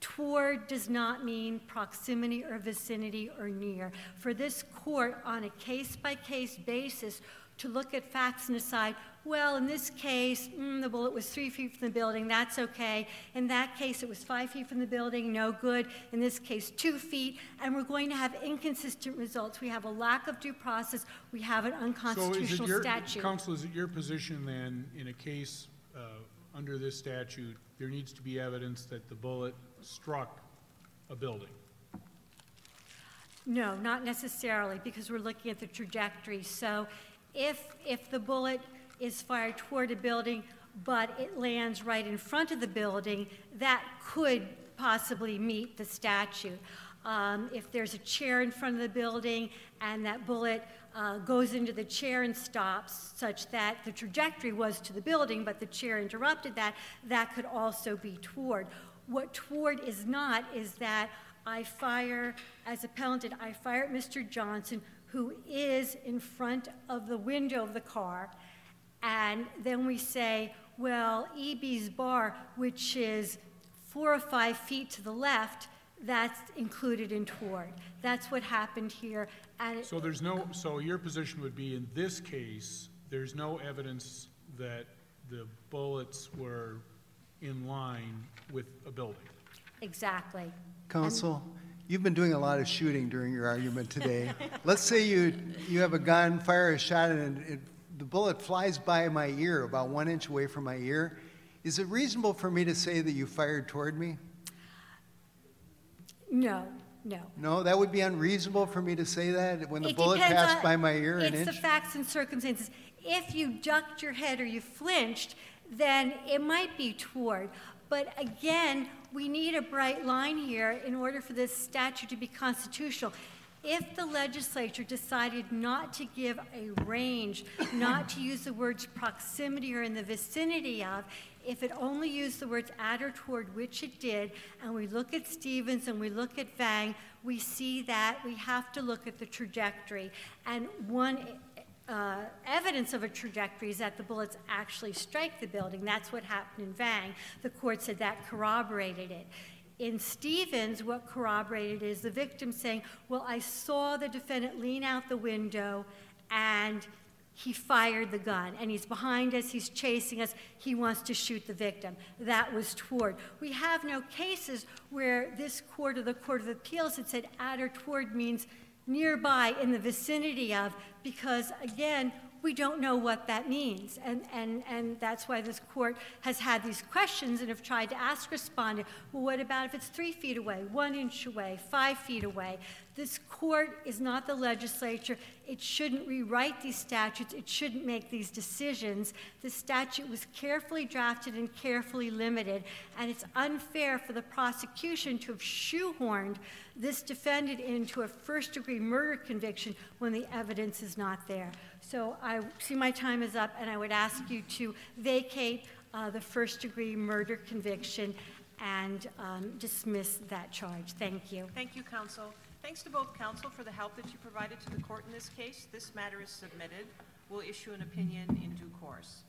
toward does not mean proximity or vicinity or near. For this court, on a case by case basis, to look at facts and decide, well, in this case, mm, the bullet was three feet from the building, that's okay. In that case, it was five feet from the building, no good. In this case, two feet, and we're going to have inconsistent results. We have a lack of due process, we have an So is it unconstitutional your, statute. counsel, is it your position then, in a case uh, under this statute, there needs to be evidence that the bullet struck a building? No, not necessarily, because we're looking at the trajectory. So if, if the bullet is fired toward a building, but it lands right in front of the building, that could possibly meet the statute. Um, if there's a chair in front of the building and that bullet uh, goes into the chair and stops, such that the trajectory was to the building, but the chair interrupted that, that could also be toward. What toward is not is that I fire, as appellant did, I fire at Mr. Johnson, who is in front of the window of the car, and then we say, well, EB's bar, which is four or five feet to the left, that's included in toward. That's what happened here. And it- So there's no, so your position would be, in this case, there's no evidence that the bullets were in line with a building? exactly. Counsel, you've been doing a lot of shooting during your argument today. Let's say you, you have a gun, fire a shot, and it, the bullet flies by my ear, about one inch away from my ear. Is it reasonable for me to say that you fired toward me? No, no. No, that would be unreasonable for me to say that when the It bullet passed on- by my ear an It's the inch? facts and circumstances. If you ducked your head or you flinched, then it might be toward. But again, we need a bright line here in order for this statute to be constitutional. If the legislature decided not to give a range, not to use the words proximity or in the vicinity of, if it only used the words at or toward, which it did, and we look at Stevens and we look at Vang, we see that we have to look at the trajectory. And one uh, evidence of a trajectory is that the bullets actually strike the building. That's what happened in Vang. The court said that corroborated it. In Stevens, what corroborated is the victim saying, Well, I saw the defendant lean out the window and he fired the gun and he's behind us, he's chasing us, he wants to shoot the victim. That was toward. We have no cases where this court or the Court of Appeals had said at or toward means nearby in the vicinity of, because again, we don't know what that means. And, and, and that's why this court has had these questions and have tried to ask respondent, well, what about if it's three feet away, one inch away, five feet away? This court is not the legislature. It shouldn't rewrite these statutes. It shouldn't make these decisions. The statute was carefully drafted and carefully limited, and it's unfair for the prosecution to have shoehorned this defendant into a first degree murder conviction when the evidence is not there. So I see my time is up, and I would ask you to vacate uh, the first degree murder conviction and um, dismiss that charge. Thank you. Thank you, counsel. Thanks to both counsel for the help that you provided to the court in this case. This matter is submitted. We'll issue an opinion in due course.